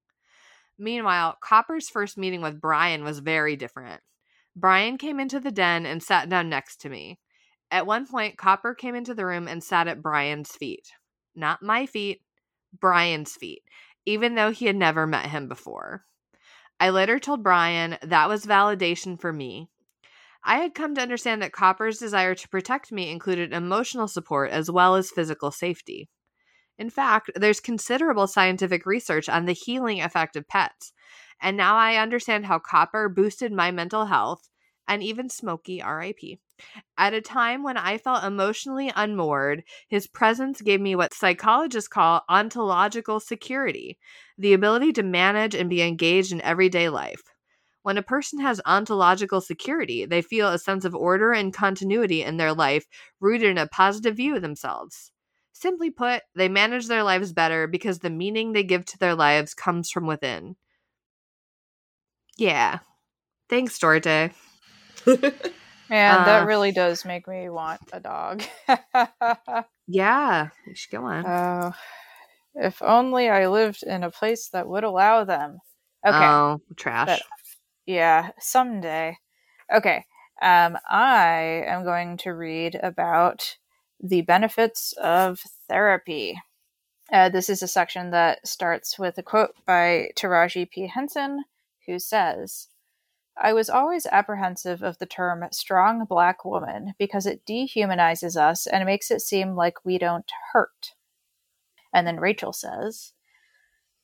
Meanwhile, Copper's first meeting with Bryan was very different. Bryan came into the den and sat down next to me. At one point, Copper came into the room and sat at Bryan's feet. Not my feet, Bryan's feet, even though he had never met him before. I later told Bryan that was validation for me. I had come to understand that Copper's desire to protect me included emotional support as well as physical safety. In fact, there's considerable scientific research on the healing effect of pets. And now I understand how copper boosted my mental health and even Smokey, RIP. At a time when I felt emotionally unmoored, his presence gave me what psychologists call ontological security the ability to manage and be engaged in everyday life. When a person has ontological security, they feel a sense of order and continuity in their life rooted in a positive view of themselves. Simply put, they manage their lives better because the meaning they give to their lives comes from within. Yeah. Thanks, Dorte. Man, Uh, that really does make me want a dog. Yeah, you should go on. oh, if only I lived in a place that would allow them. Okay. Oh, trash. But- Yeah, someday. Okay. Um, I am going to read about the benefits of therapy. Uh, this is a section that starts with a quote by Taraji P. Henson, who says, I was always apprehensive of the term strong black woman because it dehumanizes us and makes it seem like we don't hurt. And then Rachel says,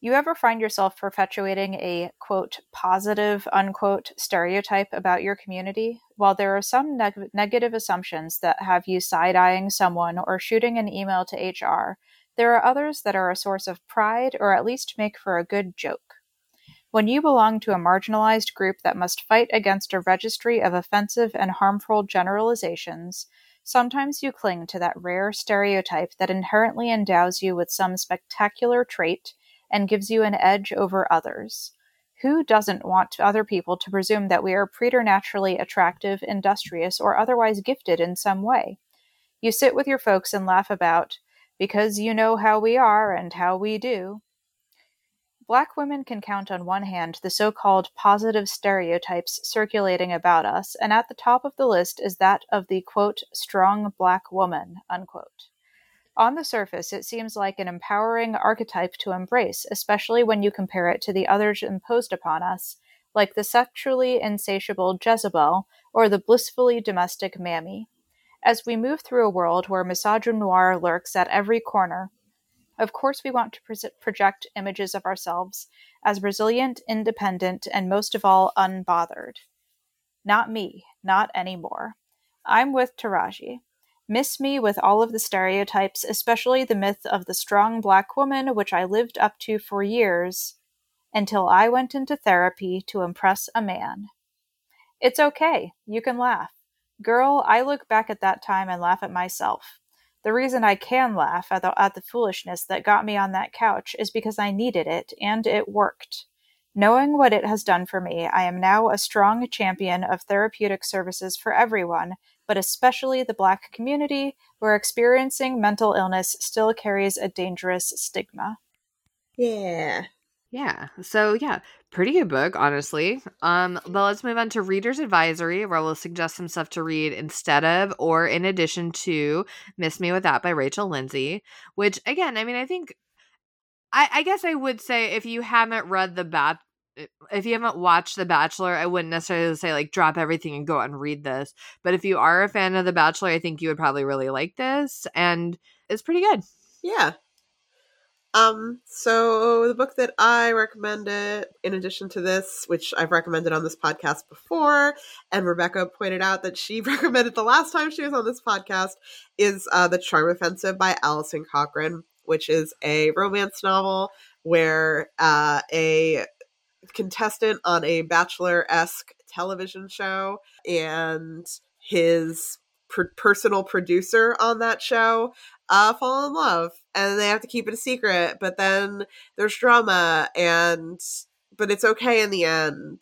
you ever find yourself perpetuating a quote positive unquote stereotype about your community? While there are some neg- negative assumptions that have you side eyeing someone or shooting an email to HR, there are others that are a source of pride or at least make for a good joke. When you belong to a marginalized group that must fight against a registry of offensive and harmful generalizations, sometimes you cling to that rare stereotype that inherently endows you with some spectacular trait and gives you an edge over others. Who doesn't want other people to presume that we are preternaturally attractive, industrious, or otherwise gifted in some way? You sit with your folks and laugh about, because you know how we are and how we do. Black women can count on one hand the so called positive stereotypes circulating about us, and at the top of the list is that of the quote, strong black woman, unquote. On the surface, it seems like an empowering archetype to embrace, especially when you compare it to the others imposed upon us, like the sexually insatiable Jezebel or the blissfully domestic Mammy. As we move through a world where misogynoir lurks at every corner, of course we want to pre- project images of ourselves as resilient, independent, and most of all, unbothered. Not me, not anymore. I'm with Taraji. Miss me with all of the stereotypes, especially the myth of the strong black woman, which I lived up to for years until I went into therapy to impress a man. It's okay. You can laugh. Girl, I look back at that time and laugh at myself. The reason I can laugh at the, at the foolishness that got me on that couch is because I needed it, and it worked. Knowing what it has done for me, I am now a strong champion of therapeutic services for everyone but especially the Black community, where experiencing mental illness still carries a dangerous stigma. Yeah. Yeah. So yeah, pretty good book, honestly. Um, but let's move on to Reader's Advisory, where we'll suggest some stuff to read instead of or in addition to Miss Me With That by Rachel Lindsay. Which again, I mean, I think I, I guess I would say if you haven't read the Bat if you haven't watched The Bachelor, I wouldn't necessarily say like drop everything and go out and read this. But if you are a fan of The Bachelor, I think you would probably really like this, and it's pretty good. Yeah. Um. So the book that I recommended, in addition to this, which I've recommended on this podcast before, and Rebecca pointed out that she recommended the last time she was on this podcast, is uh, The Charm Offensive by Alison Cochrun, which is a romance novel where uh, a contestant on a bachelor esque television show and his per- personal producer on that show uh, fall in love and they have to keep it a secret but then there's drama and but it's okay in the end.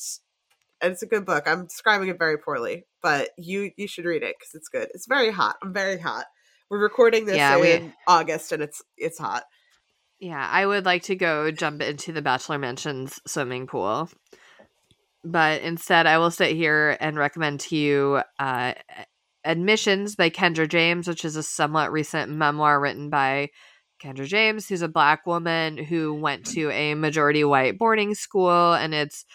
And it's a good book. I'm describing it very poorly but you you should read it because it's good. It's very hot. I'm very hot. We're recording this yeah, in we... august and it's it's hot yeah, I would like to go jump into the Bachelor Mansion's swimming pool. But instead, I will sit here and recommend to you uh, Admissions by Kendra James, which is a somewhat recent memoir written by Kendra James, who's a black woman who went to a majority white boarding school. And it's,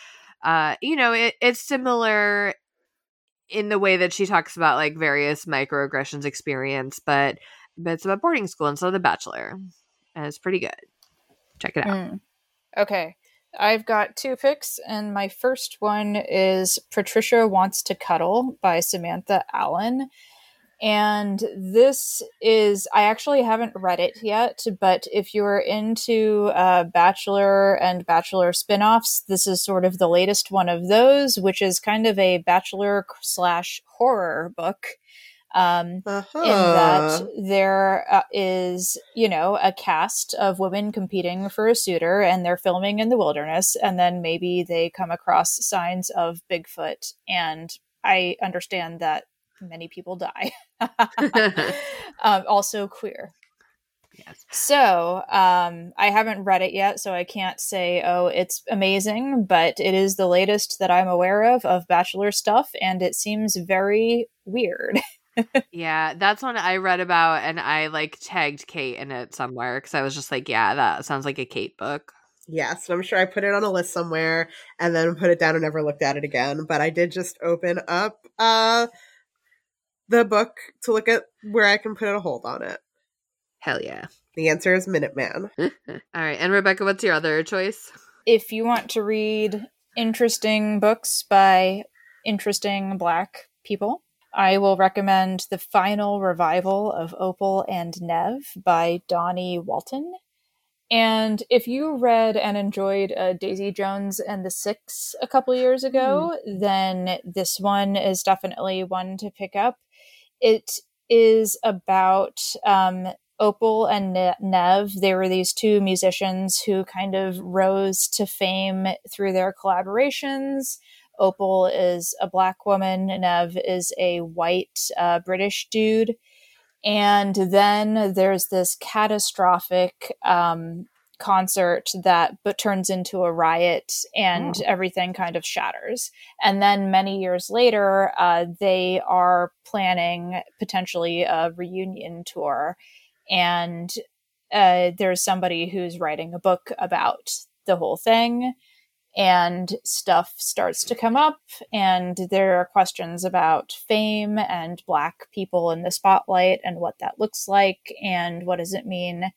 uh, you know, it, it's similar in the way that she talks about like various microaggressions experience, but, but it's about boarding school instead of The Bachelor and it's pretty good. Check it out. Mm. Okay. I've got two picks, and my first one is Patricia Wants to Cuddle by Samantha Allen. And this is, I actually haven't read it yet, but if you're into uh, Bachelor and Bachelor spin offs, this is sort of the latest one of those, which is kind of a Bachelor slash horror book um, uh-huh. in that there uh, is, you know, a cast of women competing for a suitor and they're filming in the wilderness, and then maybe they come across signs of Bigfoot. And I understand that many people die. um, also queer. Yes. So, um, I haven't read it yet, so I can't say, oh, it's amazing, but it is the latest that I'm aware of of Bachelor stuff, and it seems very weird. yeah, that's one I read about, and I like tagged Kate in it somewhere because I was just like, yeah, that sounds like a Kate book. Yes, I'm sure I put it on a list somewhere and then put it down and never looked at it again. But I did just open up uh the book to look at where I can put a hold on it. Hell yeah. The answer is Minuteman. All right. And Rebecca, what's your other choice? If you want to read interesting books by interesting black people, I will recommend the final revival of Opal and Nev by Dawnie Walton. And if you read and enjoyed uh, Daisy Jones and the Six a couple years ago, mm. then this one is definitely one to pick up. It is about um, Opal and Nev. They were these two musicians who kind of rose to fame through their collaborations. Opal is a black woman, Nev is a white uh, British dude. And then there's this catastrophic um, concert that but turns into a riot and oh. everything kind of shatters and then many years later uh, they are planning potentially a reunion tour and uh, there's somebody who's writing a book about the whole thing and stuff starts to come up and there are questions about fame and black people in the spotlight and what that looks like and what does it mean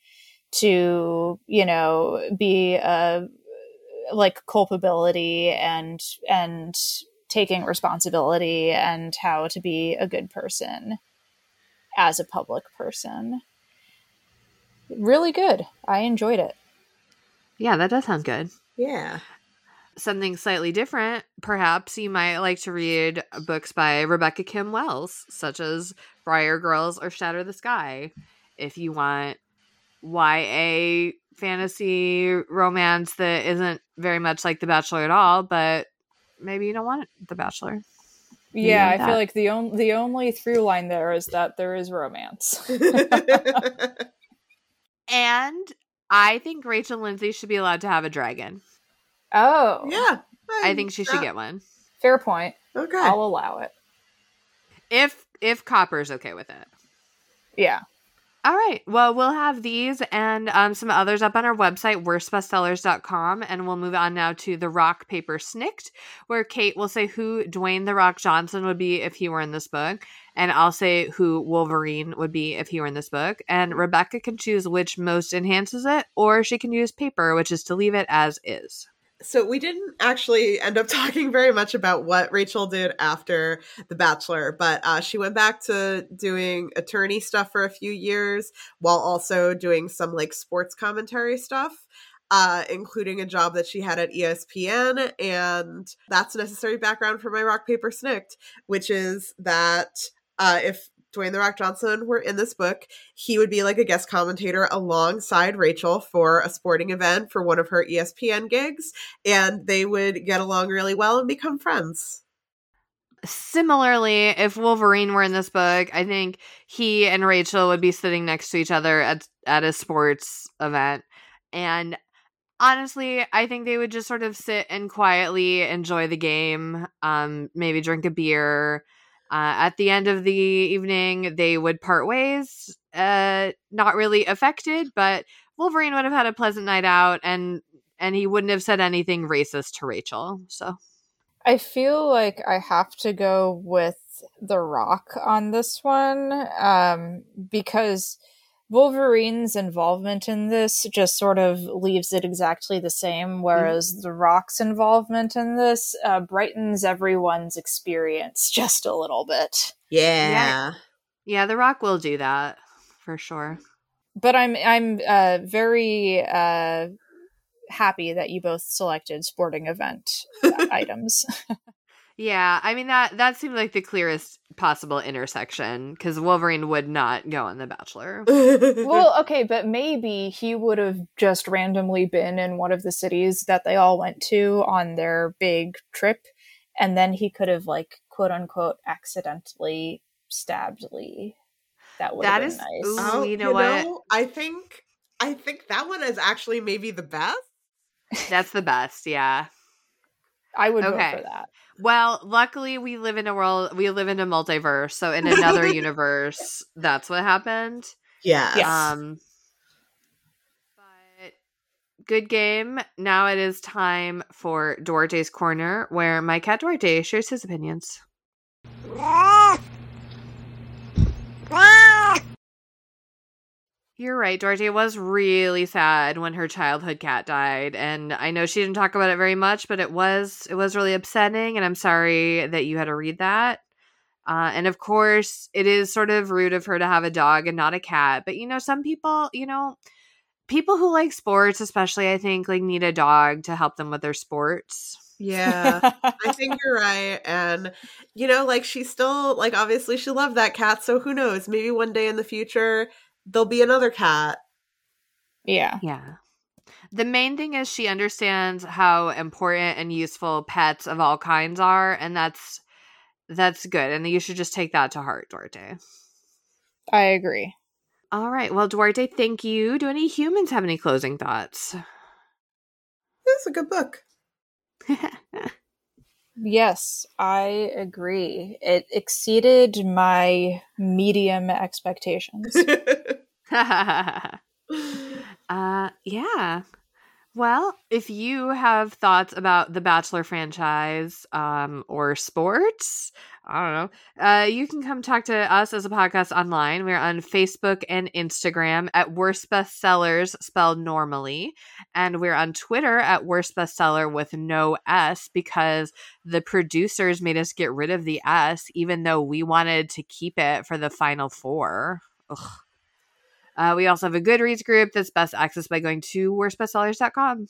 to you know be a like culpability and and taking responsibility and how to be a good person as a public person. Really good. I enjoyed it. Yeah that does sound good. Yeah something slightly different, perhaps you might like to read books by Rebecca Kim Wells, such as Briar Girls or Shatter the Sky. If you want YA fantasy romance that isn't very much like The Bachelor at all, but maybe you don't want The Bachelor. Yeah, I feel like the only the only through line there is that there is romance. and I think Rachel Lindsay should be allowed to have a dragon. Oh. Yeah. I, I think she should get one. Fair point. Okay. I'll allow it. If if Copper's okay with it. Yeah. All right. Well, we'll have these and um, some others up on our website, worstbestsellers.com. And we'll move on now to The Rock, Paper, Snikt, where Kate will say who Dwayne The Rock Johnson would be if he were in this book. And I'll say who Wolverine would be if he were in this book. And Rebecca can choose which most enhances it, or she can use paper, which is to leave it as is so we didn't actually end up talking very much about what Rachel did after The Bachelor, but uh, she went back to doing attorney stuff for a few years while also doing some like sports commentary stuff. Uh, including a job that she had at ESPN. And that's necessary background for my rock, paper, snikt, which is that uh, if Dwayne The Rock Johnson were in this book, he would be like a guest commentator alongside Rachel for a sporting event for one of her ESPN gigs, and they would get along really well and become friends. Similarly, if Wolverine were in this book, I think he and Rachel would be sitting next to each other at at a sports event. And honestly, I think they would just sort of sit and quietly enjoy the game, um, maybe drink a beer, uh, at the end of the evening, they would part ways. Uh, not really affected, but Wolverine would have had a pleasant night out, and and he wouldn't have said anything racist to Rachel. So, I feel like I have to go with The Rock on this one um, because Wolverine's involvement in this just sort of leaves it exactly the same, whereas mm-hmm. The Rock's involvement in this uh, brightens everyone's experience just a little bit. Yeah. yeah. Yeah, The Rock will do that for sure. But I'm I'm uh, very uh, happy that you both selected sporting event items. Yeah, I mean that that seemed like the clearest possible intersection because Wolverine would not go on The Bachelor. well, okay, but maybe he would have just randomly been in one of the cities that they all went to on their big trip, and then he could have like quote unquote accidentally stabbed Lee. That would that have been is, nice. Ooh, oh, you know you what? Know, I think I think that one is actually maybe the best. That's the best, yeah. I would okay. vote for that. Well, luckily we live in a world we live in a multiverse, so in another universe, that's what happened. Yeah. Yes. Um but good game. Now it is time for Duarte's corner where my cat Duarte shares his opinions. You're right, Dorothy. It was really sad when her childhood cat died, and I know she didn't talk about it very much, but it was it was really upsetting, and I'm sorry that you had to read that. Uh, and of course, it is sort of rude of her to have a dog and not a cat. But you know, some people, you know, people who like sports, especially, I think, like need a dog to help them with their sports. Yeah, I think you're right. And, you know, like she still, like, obviously she loved that cat. So who knows? Maybe one day in the future, there'll be another cat. Yeah. Yeah. The main thing is she understands how important and useful pets of all kinds are, and that's that's good. And you should just take that to heart, Duarte. I agree. All right. Well, Duarte, thank you. Do any humans have any closing thoughts? This is a good book. Yes, I agree. It exceeded my medium expectations. uh, yeah. Well, if you have thoughts about the Bachelor franchise um, or sports, I don't know, uh, you can come talk to us as a podcast online. We're on Facebook and Instagram at Worst Bestsellers, spelled normally. And we're on Twitter at Worst Bestseller with no S because the producers made us get rid of the S, even though we wanted to keep it for the final four. Ugh. Uh, we also have a Goodreads group that's best accessed by going to worstbestsellers.com.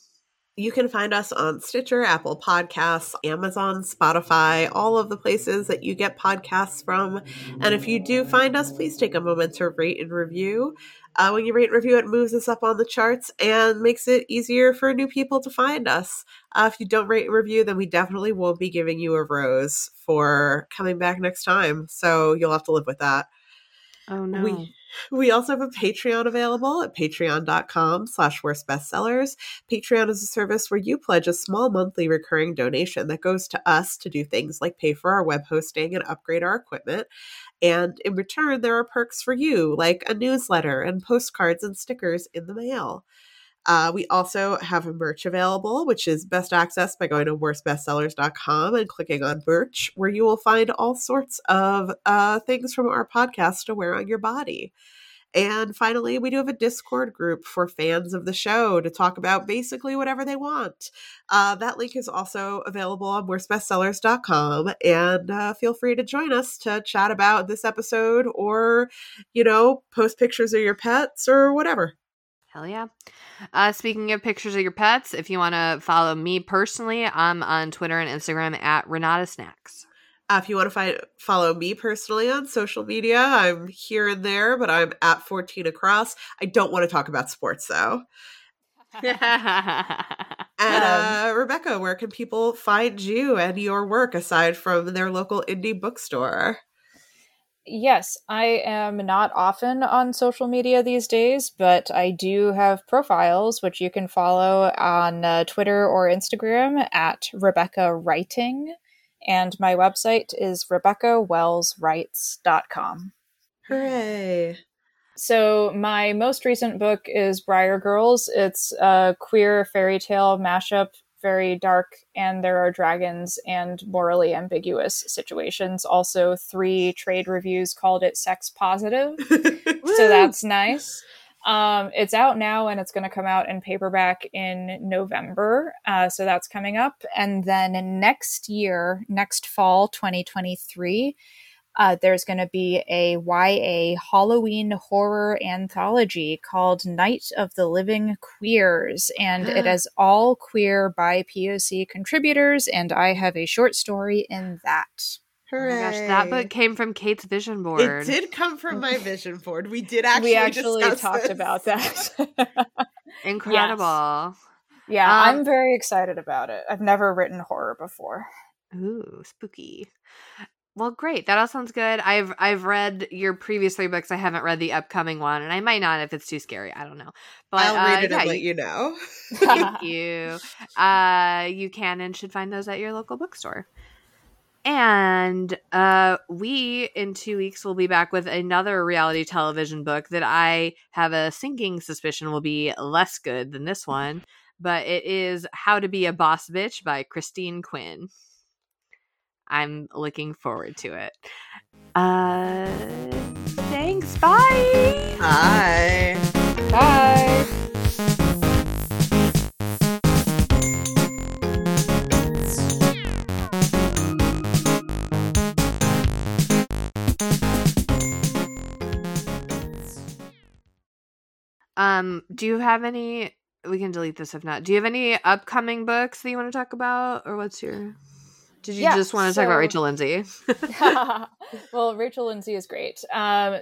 You can find us on Stitcher, Apple Podcasts, Amazon, Spotify, all of the places that you get podcasts from. And if you do find us, please take a moment to rate and review. Uh, when you rate and review, it moves us up on the charts and makes it easier for new people to find us. Uh, if you don't rate and review, then we definitely won't be giving you a rose for coming back next time. So you'll have to live with that. Oh no. We we also have a Patreon available at patreon.com slash worst bestsellers. Patreon is a service where you pledge a small monthly recurring donation that goes to us to do things like pay for our web hosting and upgrade our equipment. And in return, there are perks for you, like a newsletter and postcards and stickers in the mail. Uh, we also have merch available, which is best accessed by going to worstbestsellers.com and clicking on merch, where you will find all sorts of uh, things from our podcast to wear on your body. And finally, we do have a Discord group for fans of the show to talk about basically whatever they want. Uh, that link is also available on worstbestsellers.com. And uh, feel free to join us to chat about this episode or, you know, post pictures of your pets or whatever. Hell yeah. Uh, speaking of pictures of your pets, if you want to follow me personally, I'm on Twitter and Instagram at Renata Snacks. Uh, if you want to find, follow me personally on social media, I'm here and there, but I'm at 14 across. I don't want to talk about sports though. and uh, Rebecca, where can people find you and your work aside from their local indie bookstore? Yes, I am not often on social media these days, but I do have profiles which you can follow on uh, Twitter or Instagram at Rebecca Writing. And my website is RebeccaWellsWrites.com. Hooray! So, my most recent book is Briar Girls. It's a queer fairy tale mashup very dark and there are dragons and morally ambiguous situations. Also, three trade reviews called it sex positive. so that's nice. Um, it's out now and it's going to come out in paperback in November. Uh, so that's coming up. And then next year, next fall, 2023, uh, there's going to be a YA Halloween horror anthology called Night of the Living Queers, and it is all queer by POC contributors, and I have a short story in that. Hooray. Oh my gosh, that book came from Kate's vision board. It did come from my vision board. We did actually we actually talked this. about that. Incredible. Yes. Yeah, um, I'm very excited about it. I've never written horror before. Ooh, spooky. Well, great. That all sounds good. I've I've read your previous three books. I haven't read the upcoming one, and I might not if it's too scary. I don't know. But I'll uh, read it yeah, and let you know. thank you. Uh, you can and should find those at your local bookstore. And uh, we in two weeks will be back with another reality television book that I have a sinking suspicion will be less good than this one. But it is How to Be a Boss Bitch by Christine Quinn. I'm looking forward to it. Uh, thanks. Bye. Bye. Bye. Um, do you have any we can delete this if not. Do you have any upcoming books that you want to talk about or what's your did you yeah, just want to so... talk about Rachel Lindsay? well, Rachel Lindsay is great. Um,